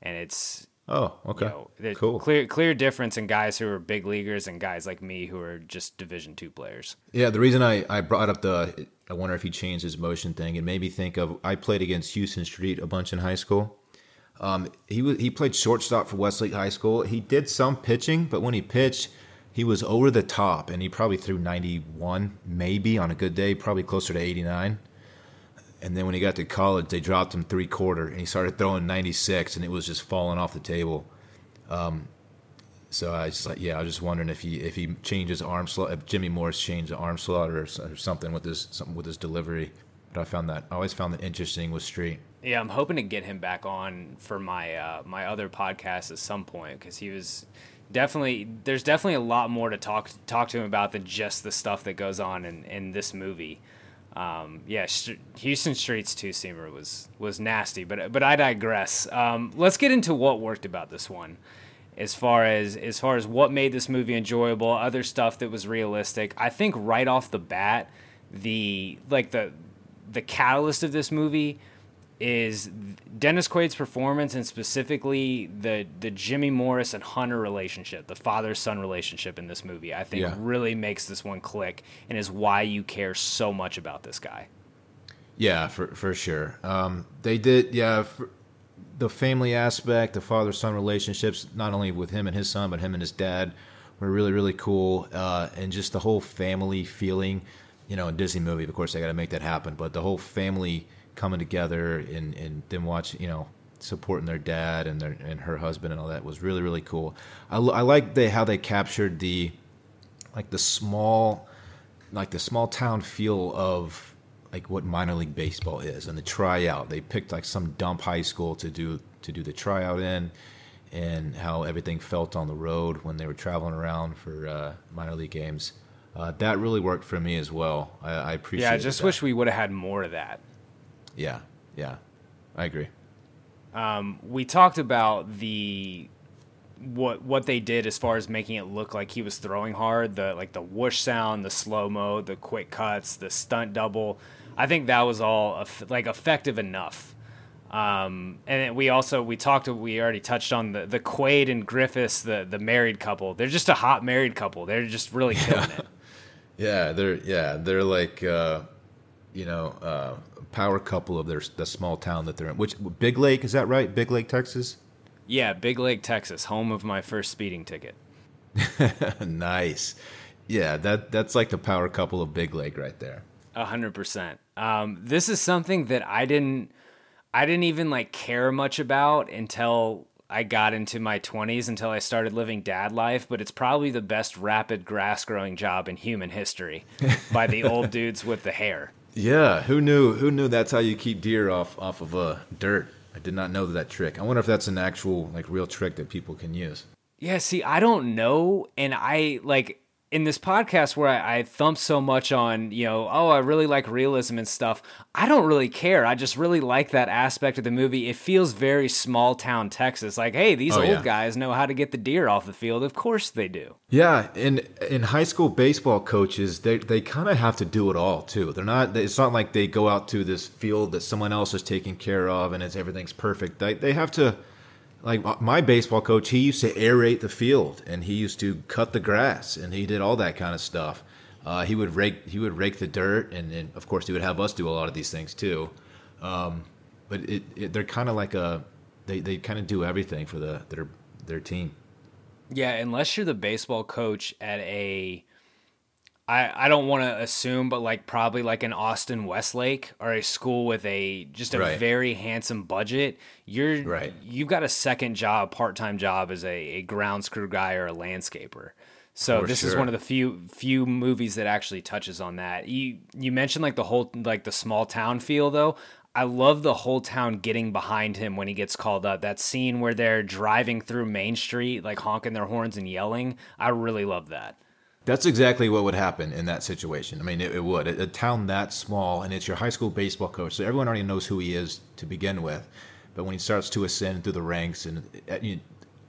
and it's Oh, okay. you know, there's cool. clear clear difference in guys who are big leaguers and guys like me who are just Division two players. Yeah, the reason I, I brought up the I wonder if he changed his motion thing, it made me think of I played against Huston Street a bunch in high school. Um, he was he played shortstop for Westlake High School. He did some pitching, but when he pitched, he was over the top, and he probably threw ninety one, maybe on a good day, probably closer to eighty nine. And then when he got to college, they dropped him three quarter, and he started throwing ninety six, and it was just falling off the table. Um, so I was like, yeah, I was just wondering if he if he changes arm slot, if Jimmy Morris changed the arm slot or, or something with his something with his delivery. But I found that I always found that interesting with Street. Yeah, I'm hoping to get him back on for my uh, my other podcast at some point because he was definitely there's definitely a lot more to talk talk to him about than just the stuff that goes on in, in this movie. Um, yeah, Sh- Huston Street's two seamer was was nasty, but but I digress. Um, let's get into what worked about this one, as far as as far as what made this movie enjoyable, other stuff that was realistic. I think right off the bat, the like the the catalyst of this movie is Dennis Quaid's performance and specifically the the Jimmy Morris and Hunter relationship, the father son relationship in this movie. I think Yeah. really makes this one click and is why you care so much about this guy. Yeah, for for sure. Um, they did, yeah. The family aspect, the father son relationships, not only with him and his son, but him and his dad, were really really cool. Uh, and just the whole family feeling, you know, a Disney movie. Of course, they got to make that happen. But the whole family coming together and and them watching, you know, supporting their dad and their and her husband and all that was really really cool. I, I like they how they captured the like the small like the small town feel of like what minor league baseball is and the tryout. They picked like some dump high school to do to do the tryout in, and how everything felt on the road when they were traveling around for uh, minor league games. Uh, that really worked for me as well. I, I appreciate. Yeah, I just that. wish we would have had more of that. Yeah, yeah, I agree. Um, we talked about the what what they did as far as making it look like he was throwing hard. The like the whoosh sound, the slow mo, the quick cuts, the stunt double. I think that was all like effective enough. Um, and then we also we talked we already touched on the the Quaid and Griffiths the the married couple. They're just a hot married couple. They're just really killing it. Yeah, they're yeah they're like uh, you know uh, power couple of their the small town that they're in. Which Big Lake is that right? Big Lake, Texas. Yeah, Big Lake, Texas, home of my first speeding ticket. nice. Yeah, that that's like the power couple of Big Lake right there. A hundred percent. Um, this is something that I didn't, I didn't even like care much about until I got into my twenties, until I started living dad life. But it's probably the best rapid grass growing job in human history by the old dudes with the hair. Yeah, who knew? Who knew that's how you keep deer off off of uh, dirt? I did not know that trick. I wonder if that's an actual like real trick that people can use. Yeah, see, I don't know. And I like in this podcast where I, I thump so much on, you know, oh, I really like realism and stuff. I don't really care. I just really like that aspect of the movie. It feels very small town Texas. Like, hey, these Oh, old yeah. guys know how to get the deer off the field. Of course they do. Yeah, in in high school baseball coaches, they they kind of have to do it all too. They're not. It's not like they go out to this field that someone else is taking care of and it's everything's perfect. They they have to like my baseball coach, he used to aerate the field and he used to cut the grass and he did all that kind of stuff. Uh, he would rake he would rake the dirt and, and, of course he would have us do a lot of these things too. Um, but it, it, they're kind of like a they, they kind of do everything for the their their team. Yeah, unless you're the baseball coach at a I, I don't want to assume, but like probably like an Austin Westlake or a school with a just a right. very handsome budget. You're right. You've got a second job, part time job as a, a ground screw guy or a landscaper. So For this sure. is one of the few few movies that actually touches on that. You you mentioned like the whole like the small town feel though. I love the whole town getting behind him when he gets called up. That scene where they're driving through Main Street, like honking their horns and yelling. I really love that. That's exactly what would happen in that situation. I mean, it, it would. A, a, town that small, and it's your high school baseball coach, so everyone already knows who he is to begin with. But when he starts to ascend through the ranks, and uh, you,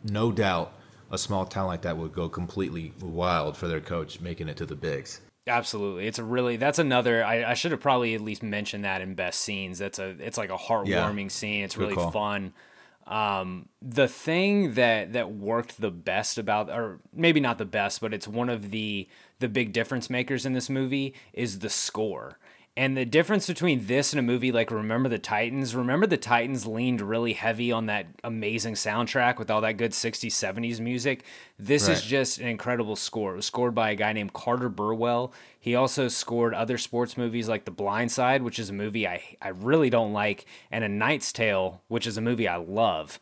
no doubt, a small town like that would go completely wild for their coach making it to the bigs. Absolutely, it's a really that's another. I, I should have probably at least mentioned that in best scenes. That's a it's like a heartwarming yeah. scene. It's Good really call. fun. Um, the thing that that worked the best about, or maybe not the best, but it's one of the the big difference makers in this movie is the score. And the difference between this and a movie like Remember the Titans, Remember the Titans leaned really heavy on that amazing soundtrack with all that good 60s, 70s music. This right. is just an incredible score. It was scored by a guy named Carter Burwell. He also scored other sports movies like The Blind Side, which is a movie I, I really don't like, and A Knight's Tale, which is a movie I love.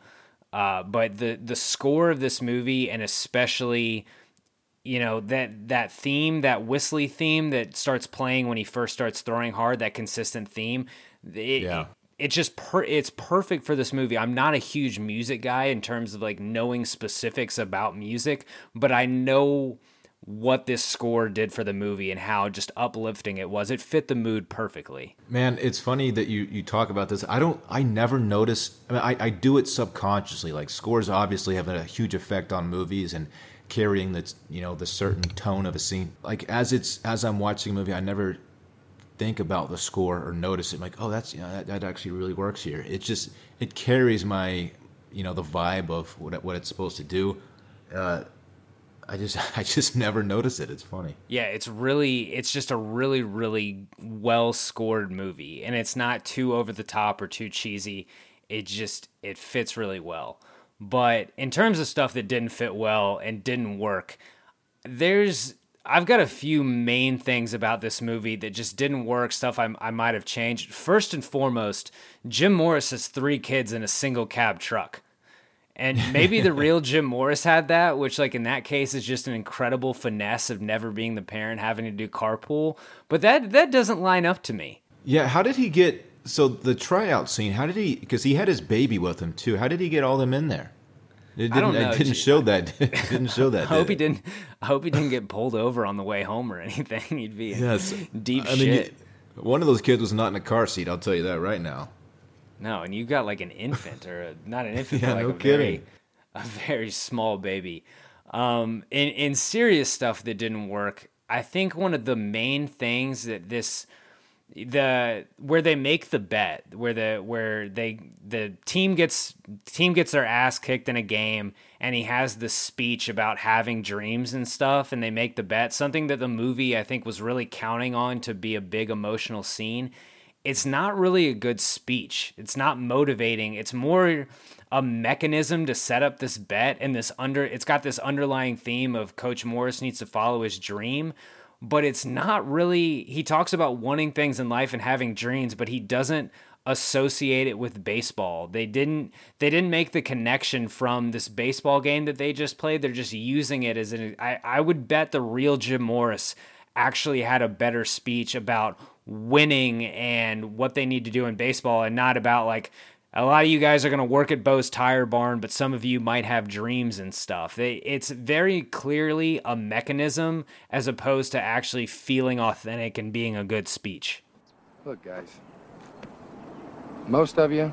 Uh, but the, the score of this movie, and especially you know that that theme that whistly theme that starts playing when he first starts throwing hard that consistent theme it, yeah. it, just per, it's perfect for this movie. I'm not a huge music guy in terms of like knowing specifics about music but i know what this score did for the movie and how just uplifting it was. It fit the mood perfectly. Man it's funny that you you talk about this. I don't i never notice i mean i, I do it subconsciously. Like scores obviously have a huge effect on movies and carrying the you know the certain tone of a scene. Like as it's as I'm watching a movie, I never think about the score or notice it. I'm like, oh, that's you know that, that actually really works here. It just it carries my you know the vibe of what what it's supposed to do. Uh, I just I just never notice it. It's funny. Yeah, it's really it's just a really really well scored movie, and it's not too over the top or too cheesy. It just it fits really well. But in terms of stuff that didn't fit well and didn't work, there's I've got a few main things about this movie that just didn't work, stuff I, I might have changed. First and foremost, Jim Morris has three kids in a single cab truck. And maybe the real Jim Morris had that, which, like, in that case, is just an incredible finesse of never being the parent having to do carpool. But that, that doesn't line up to me. Yeah, how did he get so the tryout scene, how did he? Because he had his baby with him too. How did he get all them in there? It didn't, I don't know. It didn't show that. It didn't show that. I hope he didn't. I hope he didn't get pulled over on the way home or anything. He'd be yes. deep I shit. Mean, one of those kids was not in a car seat. I'll tell you that right now. No, and you got like an infant or a, not an infant, yeah, but like no a kidding. very, a very small baby. Um, in in serious stuff that didn't work, I think one of the main things that this the where they make the bet where the where they the team gets team gets their ass kicked in a game and he has this speech about having dreams and stuff and they make the bet something that the movie I think was really counting on to be a big emotional scene it's not really a good speech. It's not motivating. It's more a mechanism to set up this bet and this under it's got this underlying theme of coach Morris needs to follow his dream but it's not really he talks about wanting things in life and having dreams but he doesn't associate it with baseball. They didn't they didn't make the connection from this baseball game that they just played. They're just using it as an i, I would bet the real jim morris actually had a better speech about winning and what they need to do in baseball and not about like a lot of you guys are going to work at Bo's Tire Barn, but some of you might have dreams and stuff. It's very clearly a mechanism as opposed to actually feeling authentic and being a good speech. Look, guys, most of you,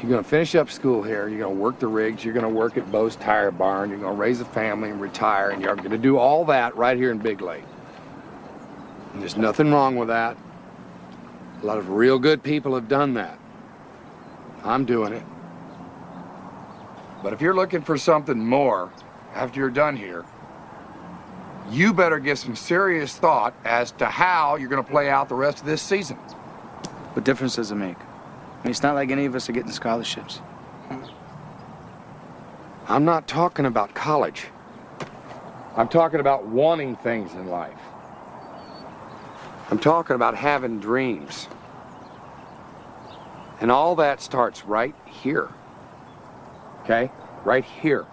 you're going to finish up school here. You're going to work the rigs. You're going to work at Bo's Tire Barn. You're going to raise a family and retire, and you're going to do all that right here in Big Lake. And there's nothing wrong with that. A lot of real good people have done that. I'm doing it. But if you're looking for something more after you're done here, you better give some serious thought as to how you're going to play out the rest of this season. What difference does it make? I mean, it's not like any of us are getting scholarships. I'm not talking about college. I'm talking about wanting things in life. I'm talking about having dreams. And all that starts right here. Okay? Right here.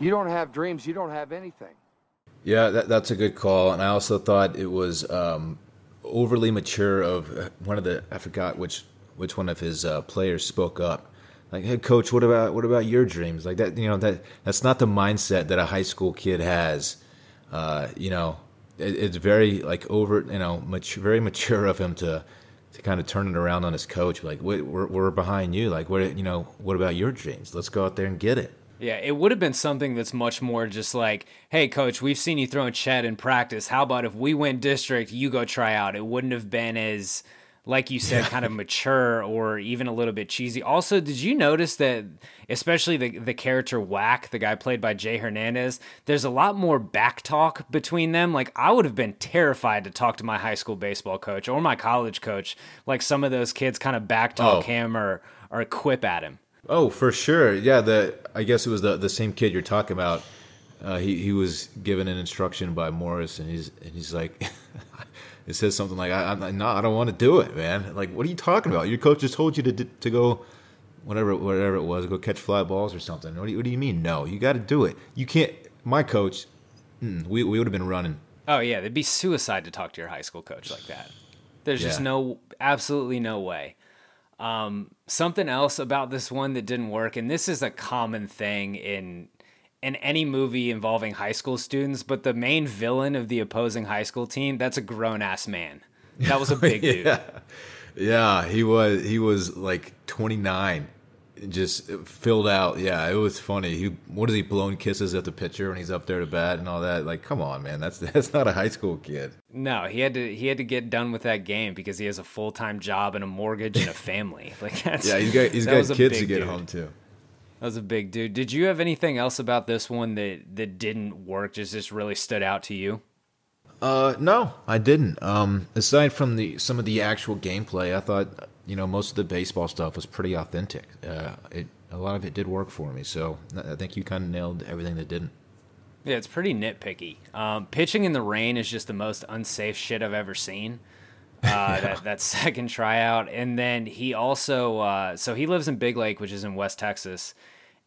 You don't have dreams, you don't have anything. Yeah, that, that's a good call. And I also thought it was um, overly mature of uh, one of the I forgot which which one of his uh, players spoke up. Like, hey, coach, what about what about your dreams? Like that, you know that that's not the mindset that a high school kid has. Uh, you know, it, it's very like over, you know, mature, very mature of him to to kind of turn it around on his coach. Like, we're, we're behind you. Like, what you know, what about your dreams? Let's go out there and get it. Yeah, it would have been something that's much more just like, hey, coach, we've seen you throwing Chet in practice. How about if we win district, you go try out? It wouldn't have been as, like you said, kind of mature or even a little bit cheesy. Also, did you notice that, especially the, the character Wack, the guy played by Jay Hernandez, there's a lot more back talk between them? Like, I would have been terrified to talk to my high school baseball coach or my college coach. Like, some of those kids kind of back talk oh. him or, or quip at him. Oh, for sure. Yeah, the I guess it was the the same kid you're talking about. Uh, he he was given an instruction by Morris, and he's and he's like, it says something like, I, I no, I don't want to do it, man. Like, what are you talking about? Your coach just told you to to go, whatever whatever it was, go catch fly balls or something. What do you, what do you mean? No, you got to do it. You can't. My coach, mm, we we would have been running. Oh yeah, it'd be suicide to talk to your high school coach like that. There's yeah. just no, absolutely no way. Um, something else about this one that didn't work, and this is a common thing in in any movie involving high school students, but the main villain of the opposing high school team, that's a grown ass man. That was a big yeah. dude. Yeah, he was he was like 29 just filled out. Yeah, it was funny. He what is he blowing kisses at the pitcher when he's up there to bat and all that? Like, come on, man, that's that's not a high school kid. No, he had to he had to get done with that game because he has a full time job and a mortgage and a family. Like that's yeah, he's got he's got kids to get dude. home to. That was a big dude. Did you have anything else about this one that that didn't work? Just just really stood out to you? Uh, no, I didn't. Um, aside from the some of the actual gameplay, I thought you know, most of the baseball stuff was pretty authentic. Uh, it a lot of it did work for me. So I think you kind of nailed everything that didn't. Yeah, it's pretty nitpicky. Um, pitching in the rain is just the most unsafe shit I've ever seen. Uh, yeah. that, that second tryout, and then he also uh, so he lives in Big Lake, which is in West Texas,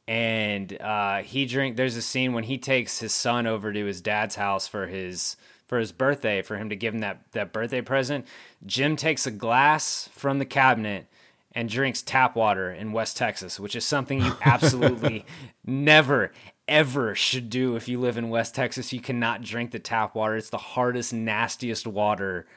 and uh, he drink. There's a scene when he takes his son over to his dad's house for his for his birthday for him to give him that that birthday present. Jim takes a glass from the cabinet and drinks tap water in West Texas, which is something you absolutely never ever should do if you live in West Texas. You cannot drink the tap water. It's the hardest, nastiest water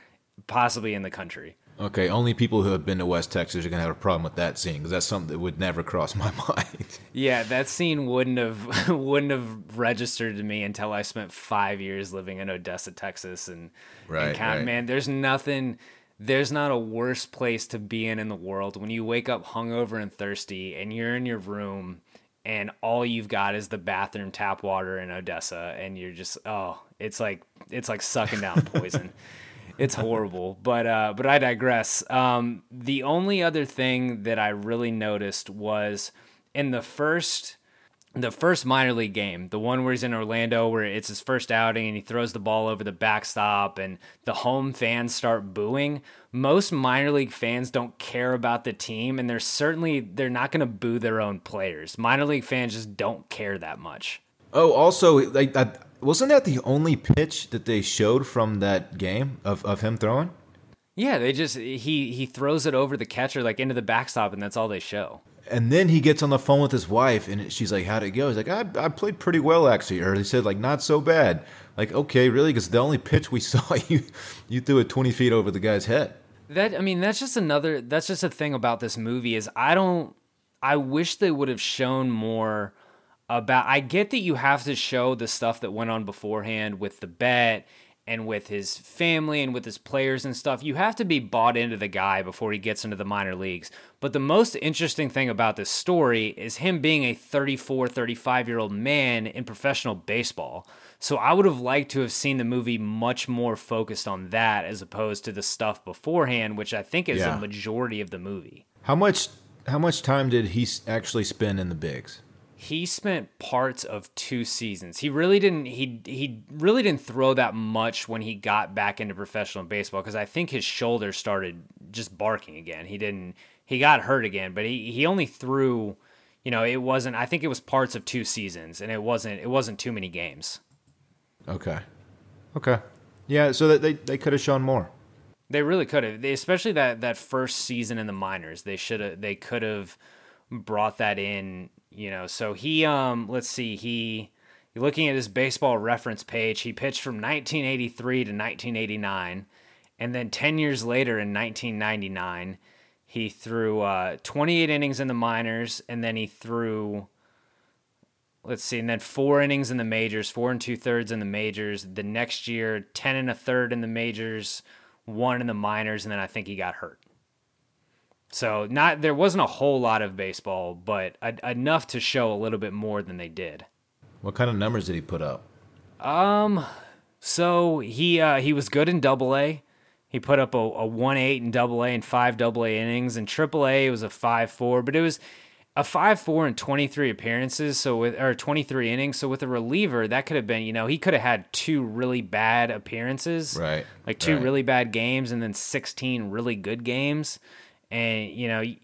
possibly in the country. Okay, only people who have been to West Texas are gonna have a problem with that scene because that's something that would never cross my mind. Yeah, that scene wouldn't have wouldn't have registered to me until I spent five years living in Odessa, Texas, and right, and right. man, there's nothing, there's not a worse place to be in in the world when you wake up hungover and thirsty and you're in your room and all you've got is the bathroom tap water in Odessa, and you're just oh, it's like it's like sucking down poison it's horrible. But uh, but I digress. Um, the only other thing that I really noticed was in the first the first minor league game, the one where he's in Orlando, where it's his first outing and he throws the ball over the backstop and the home fans start booing. Most minor league fans don't care about the team, and they're certainly they're not going to boo their own players. Minor league fans just don't care that much. Oh, also, like that wasn't that the only pitch that they showed from that game of, of him throwing? Yeah, they just he he throws it over the catcher like into the backstop, and that's all they show. And then he gets on the phone with his wife, and she's like, "How'd it go?" He's like, "I, I played pretty well actually." Or he said, "Like not so bad." Like, okay, really? Because the only pitch we saw, you you threw it twenty feet over the guy's head. That I mean, that's just another. That's just a thing about this movie is I don't. I wish they would have shown more about I get that you have to show the stuff that went on beforehand with the bet and with his family and with his players and stuff. You have to be bought into the guy before he gets into the minor leagues. But the most interesting thing about this story is him being a 34, 35 year old man in professional baseball. So I would have liked to have seen the movie much more focused on that as opposed to the stuff beforehand, which I think is Yeah. the majority of the movie. How much how much time did he actually spend in the bigs? He spent parts of two seasons. He really didn't he he really didn't throw that much when he got back into professional baseball because I think his shoulder started just barking again. He didn't he got hurt again, but he he only threw you know, it wasn't I think it was parts of two seasons and it wasn't it wasn't too many games. Okay. Okay. Yeah, so that they, they could have shown more. They really could have, especially that that first season in the minors. They should have. They could have brought that in. You know, so he um, let's see, he looking at his baseball reference page, he pitched from 1983 to 1989, and then 10 years later in 1999, he threw uh, 28 innings in the minors, and then he threw let's see, and then four innings in the majors, four and two thirds in the majors. The next year, ten and a third in the majors, one in the minors, and then I think he got hurt. So not there wasn't a whole lot of baseball, but a, enough to show a little bit more than they did. What kind of numbers did he put up? Um, so he uh, he was good in Double A. He put up a, a one eight in Double A and five Double A innings. In Triple A, it was a five four, but it was a five four and twenty three appearances. So with or twenty three innings. So with a reliever, that could have been you know he could have had two really bad appearances, Right, Like two right. really bad games and then sixteen really good games, and you know. y-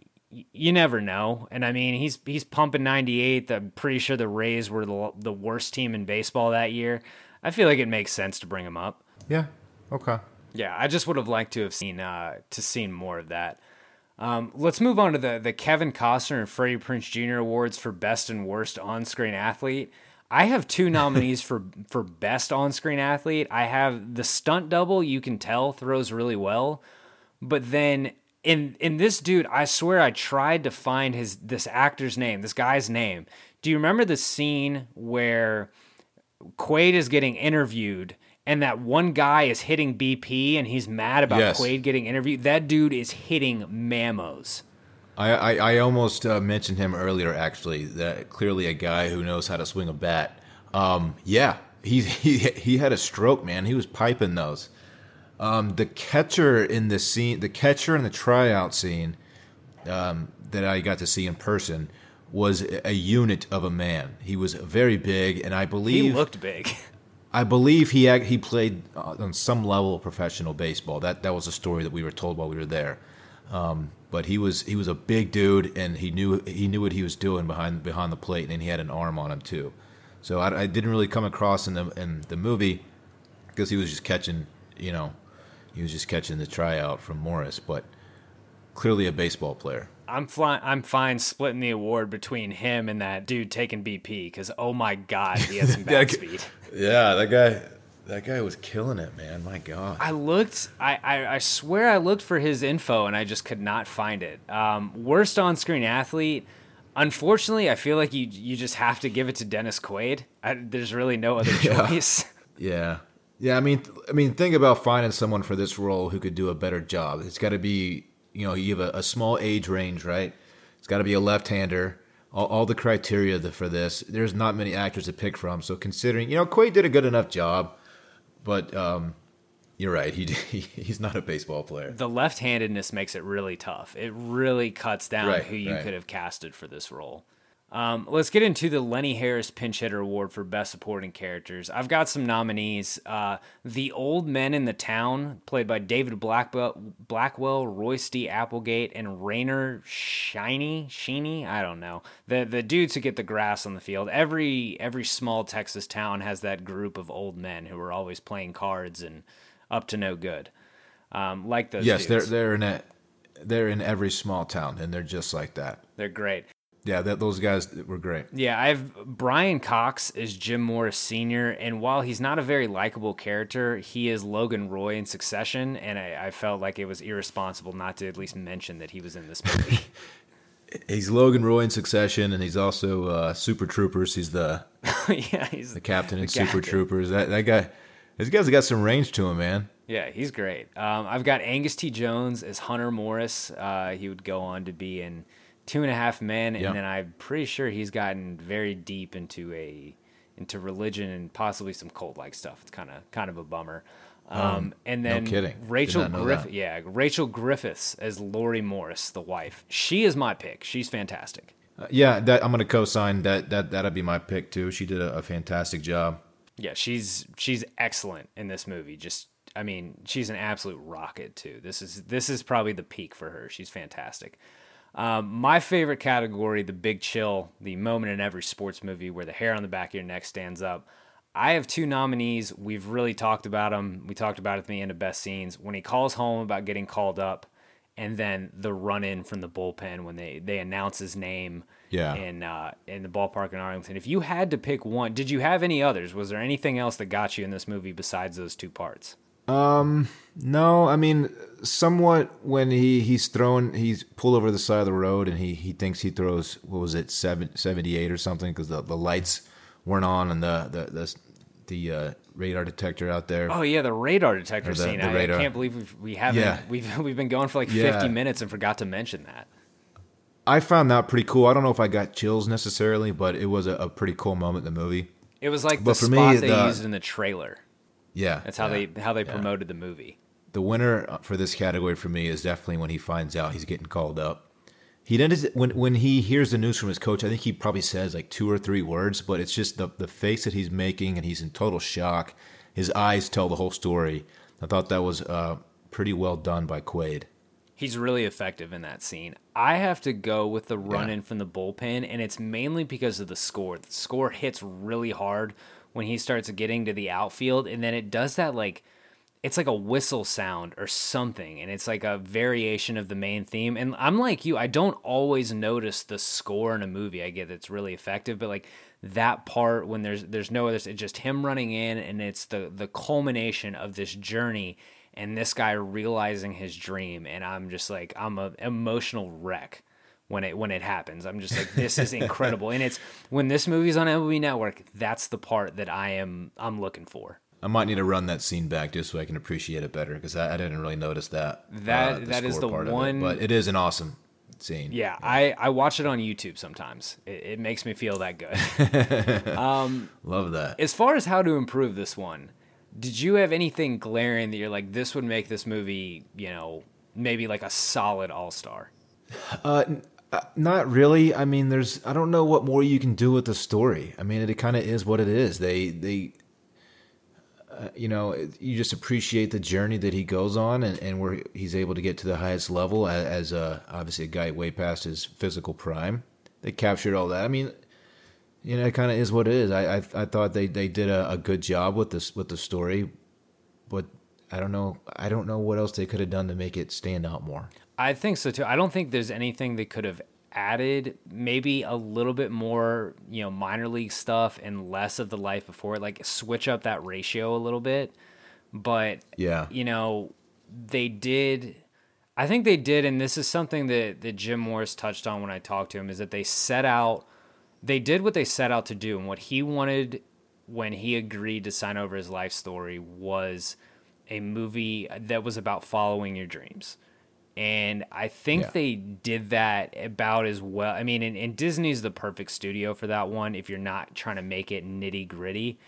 You never know, and I mean he's he's pumping 98. I'm pretty sure the Rays were the the worst team in baseball that year. I feel like it makes sense to bring him up. Yeah. Okay. Yeah, I just would have liked to have seen uh, to seen more of that. Um, let's move on to the the Kevin Costner and Freddie Prinze Jr. awards for best and worst on screen athlete. I have two nominees for for best on screen athlete. I have the stunt double. You can tell throws really well, but then in in this dude, I swear I tried to find his this actor's name, this guy's name. Do you remember the scene where Quaid is getting interviewed and that one guy is hitting BP and he's mad about Yes. Quaid getting interviewed? That dude is hitting mamos. I, I, I almost uh, mentioned him earlier, actually. That clearly a guy who knows how to swing a bat. Um, yeah, he, he he had a stroke, man. He was piping those. Um, the catcher in the scene, the catcher in the tryout scene um, that I got to see in person was a unit of a man. He was very big, and I believe He looked big. I believe he he played uh, on some level of professional baseball. That that was a story that we were told while we were there. Um, but he was he was a big dude, and he knew he knew what he was doing behind behind the plate, and he had an arm on him too. So I, I didn't really come across in the in the movie because he was just catching, you know, he was just catching the tryout from Morris, but clearly a baseball player. I'm flying. I'm fine splitting the award between him and that dude taking BP because oh my god, he has some bat That- speed. Yeah, that guy that guy was killing it, man. My God. I looked. I, I I swear I looked for his info and I just could not find it. Um, worst on-screen athlete. Unfortunately, I feel like you you just have to give it to Dennis Quaid. I, there's really no other choice. Yeah, yeah. I mean, I mean, think about finding someone for this role who could do a better job. It's got to be, you know, you have a, a small age range, right? It's got to be a left-hander. All, all the criteria for this, there's not many actors to pick from. So considering, you know, Quaid did a good enough job, but um, you're right. He, he he's not a baseball player. the left-handedness makes it really tough. It really cuts down Right, who you right. could have casted for this role. Um, let's get into the Lenny Harris Pinch Hitter Award for Best Supporting Characters. I've got some nominees. Uh, the Old Men in the Town, played by David Blackwell, Blackwell, Royce D. Applegate, and Rainer Shiny, Sheeny. I don't know the the dudes who get the grass on the field. Every every small Texas town has that group of old men who are always playing cards and up to no good. Um, like those. yes, dudes. they're they're in a, they're in every small town, and they're just like that. They're great. Yeah, that those guys were great. Yeah, I have Brian Cox is Jim Morris Sr., and while he's not a very likable character, he is Logan Roy in Succession, and I, I felt like it was irresponsible not to at least mention that he was in this movie. He's Logan Roy in Succession, and he's also uh, Super Troopers. He's the yeah, he's the captain in the Super captain. Troopers. That that guy, This guy's got some range to him, man. Yeah, he's great. Um, I've got Angus T. Jones as Hunter Morris. Uh, he would go on to be in Two and a Half Men, and then I'm pretty sure he's gotten very deep into a into religion and possibly some cult like stuff. It's kind of kind of a bummer. Um, Um, and no then kidding. Rachel Griffith, yeah, Rachel Griffiths as Lori Morris, the wife. She is my pick. She's fantastic. Uh, yeah, that I'm gonna co-sign that. That that'd be my pick too. She did a, a fantastic job. Yeah, she's she's excellent in this movie. Just I mean, she's an absolute rocket too. This is this is probably the peak for her. She's fantastic. Um, my favorite category, the big chill, the moment in every sports movie where the hair on the back of your neck stands up. I have two nominees. We've really talked about them. We talked about it at the end of best scenes when he calls home about getting called up, and then the run in from the bullpen when they they announce his name Yeah. in uh, in the ballpark in Arlington. If you had to pick one, did you have any others? Was there anything else that got you in this movie besides those two parts? Um, no, I mean, somewhat when he he's thrown, he's pulled over the side of the road, and he he thinks he throws what was it, seven, 78 or something, because the, the lights weren't on and the the the, the uh, radar detector out there. Oh yeah, the radar detector the- scene. the I, I can't believe we've, we haven't. Yeah. We've we've been going for like Yeah. fifty minutes and forgot to mention that. I found that pretty cool. I don't know if I got chills necessarily, but it was a, a pretty cool moment in the movie. It was like But the spot me, they the- used in the trailer. Yeah, That's how yeah, they how they yeah. promoted the movie. The winner uh, for this category for me is definitely when he finds out he's getting called up. He then is- when when he hears the news from his coach, I think he probably says like two or three words, but it's just the the face that he's making, and he's in total shock. His eyes tell the whole story. I thought that was uh, pretty well done by Quaid. He's really effective in that scene. I have to go with the run in from the bullpen, and it's mainly because of the score. The score hits really hard when he starts getting to the outfield, and then it does that like it's like a whistle sound or something, and it's like a variation of the main theme. And I'm like you, I don't always notice the score in a movie. I get it's really effective, but like that part when there's there's no other, it's just him running in, and it's the the culmination of this journey and this guy realizing his dream and i'm just like i'm a emotional wreck when it when it happens i'm just like this is incredible and it's when this movie's on mlb network that's the part that i am i'm looking for I might need to run that scene back just so I can appreciate it better because I, I didn't really notice that. That- uh, the that is the of it. one- but it is an awesome scene. yeah i i watch it on youtube sometimes it, it makes me feel that good um Love that. as far as how to improve this one did you have anything glaring that you're like this would make this movie you know maybe like a solid all-star Uh, n- uh, not really. I mean, there's. I don't know what more you can do with the story. I mean, it, kind of is what it is. They they. Uh, you know, it- you just appreciate the journey that he goes on, and, and where he's able to get to the highest level as, as uh, obviously a guy way past his physical prime. They captured all that. I mean, you know, it kind of is what it is. I, I I thought they, they did a, a good job with this with the story, but I don't know. I don't know what else they could have done to make it stand out more. I think so too. I don't think there's anything they could have added. Maybe a little bit more, you know, minor league stuff and less of the life before. Like switch up that ratio a little bit. But Yeah. you know, they did. I think they did, and this is something that that Jim Morris touched on when I talked to him. Is that they set out, they did what they set out to do, and what he wanted when he agreed to sign over his life story was a movie that was about following your dreams and I think Yeah. they did that about as well. I mean, and, and Disney's the perfect studio for that one if you're not trying to make it nitty gritty.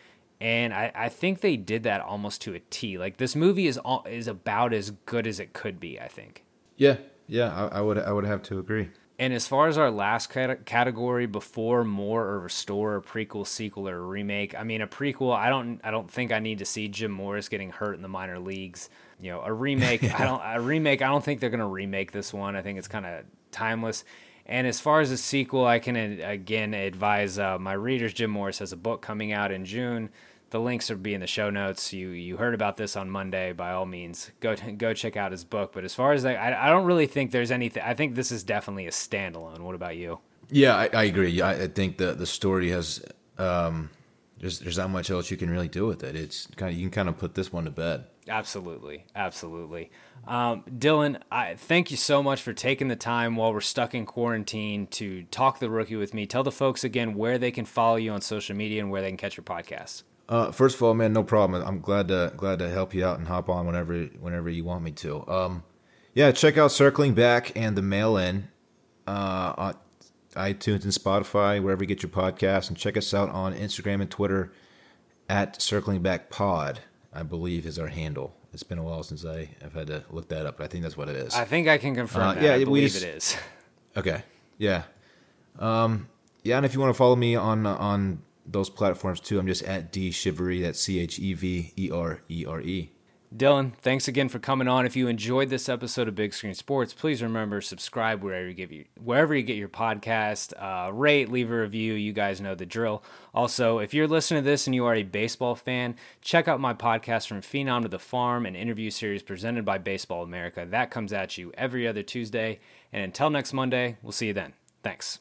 And I, I think they did that almost to a T. Like this movie is all, is about as good as it could be. I think. Yeah, yeah, I, I would I would have to agree. And as far as our last category, before, more, or restore, a prequel, sequel, or remake. I mean, a prequel. I don't. I don't think I need to see Jim Morris getting hurt in the minor leagues. You know, a remake. I don't. A remake. I don't think they're gonna remake this one. I think it's kind of timeless. And as far as a sequel, I can uh, again advise uh, my readers. Jim Morris has a book coming out in June. The links will be in the show notes. You you heard about this on Monday. By all means, go go check out his book. But as far as that, I, I don't really think there's anything. I think this is definitely a standalone. What about you? Yeah, I, I agree. I, I think the the story has um, there's there's not much else you can really do with it. It's kind of you can kind of put this one to bed. Absolutely, absolutely. Um, Dylan, I thank you so much for taking the time while we're stuck in quarantine to talk the rookie with me. Tell the folks again where they can follow you on social media and where they can catch your podcast. Uh, first of all, man, no problem. I'm glad to glad to help you out and hop on whenever whenever you want me to. Um, yeah, check out Circling Back and the Mail In uh, on iTunes and Spotify, wherever you get your podcasts, and check us out on Instagram and Twitter at Circling Back Pod. I believe is our handle. It's been a while since I have had to look that up, but I think that's what it is. I think I can confirm Uh, that. yeah, I believe just- it is. Okay. Yeah. Um, yeah, and if you want to follow me on on those platforms too, I'm just at D Shivery. That's C H E V E R E R E. Dylan, thanks again for coming on. If you enjoyed this episode of Big Screen Sports, please remember subscribe wherever you give you wherever you get your podcast. Uh, rate, leave a review. You guys know the drill. Also, if you're listening to this and you are a baseball fan, check out my podcast from Phenom to the Farm, an interview series presented by Baseball America. That comes at you every other Tuesday. And until next Monday, we'll see you then. Thanks.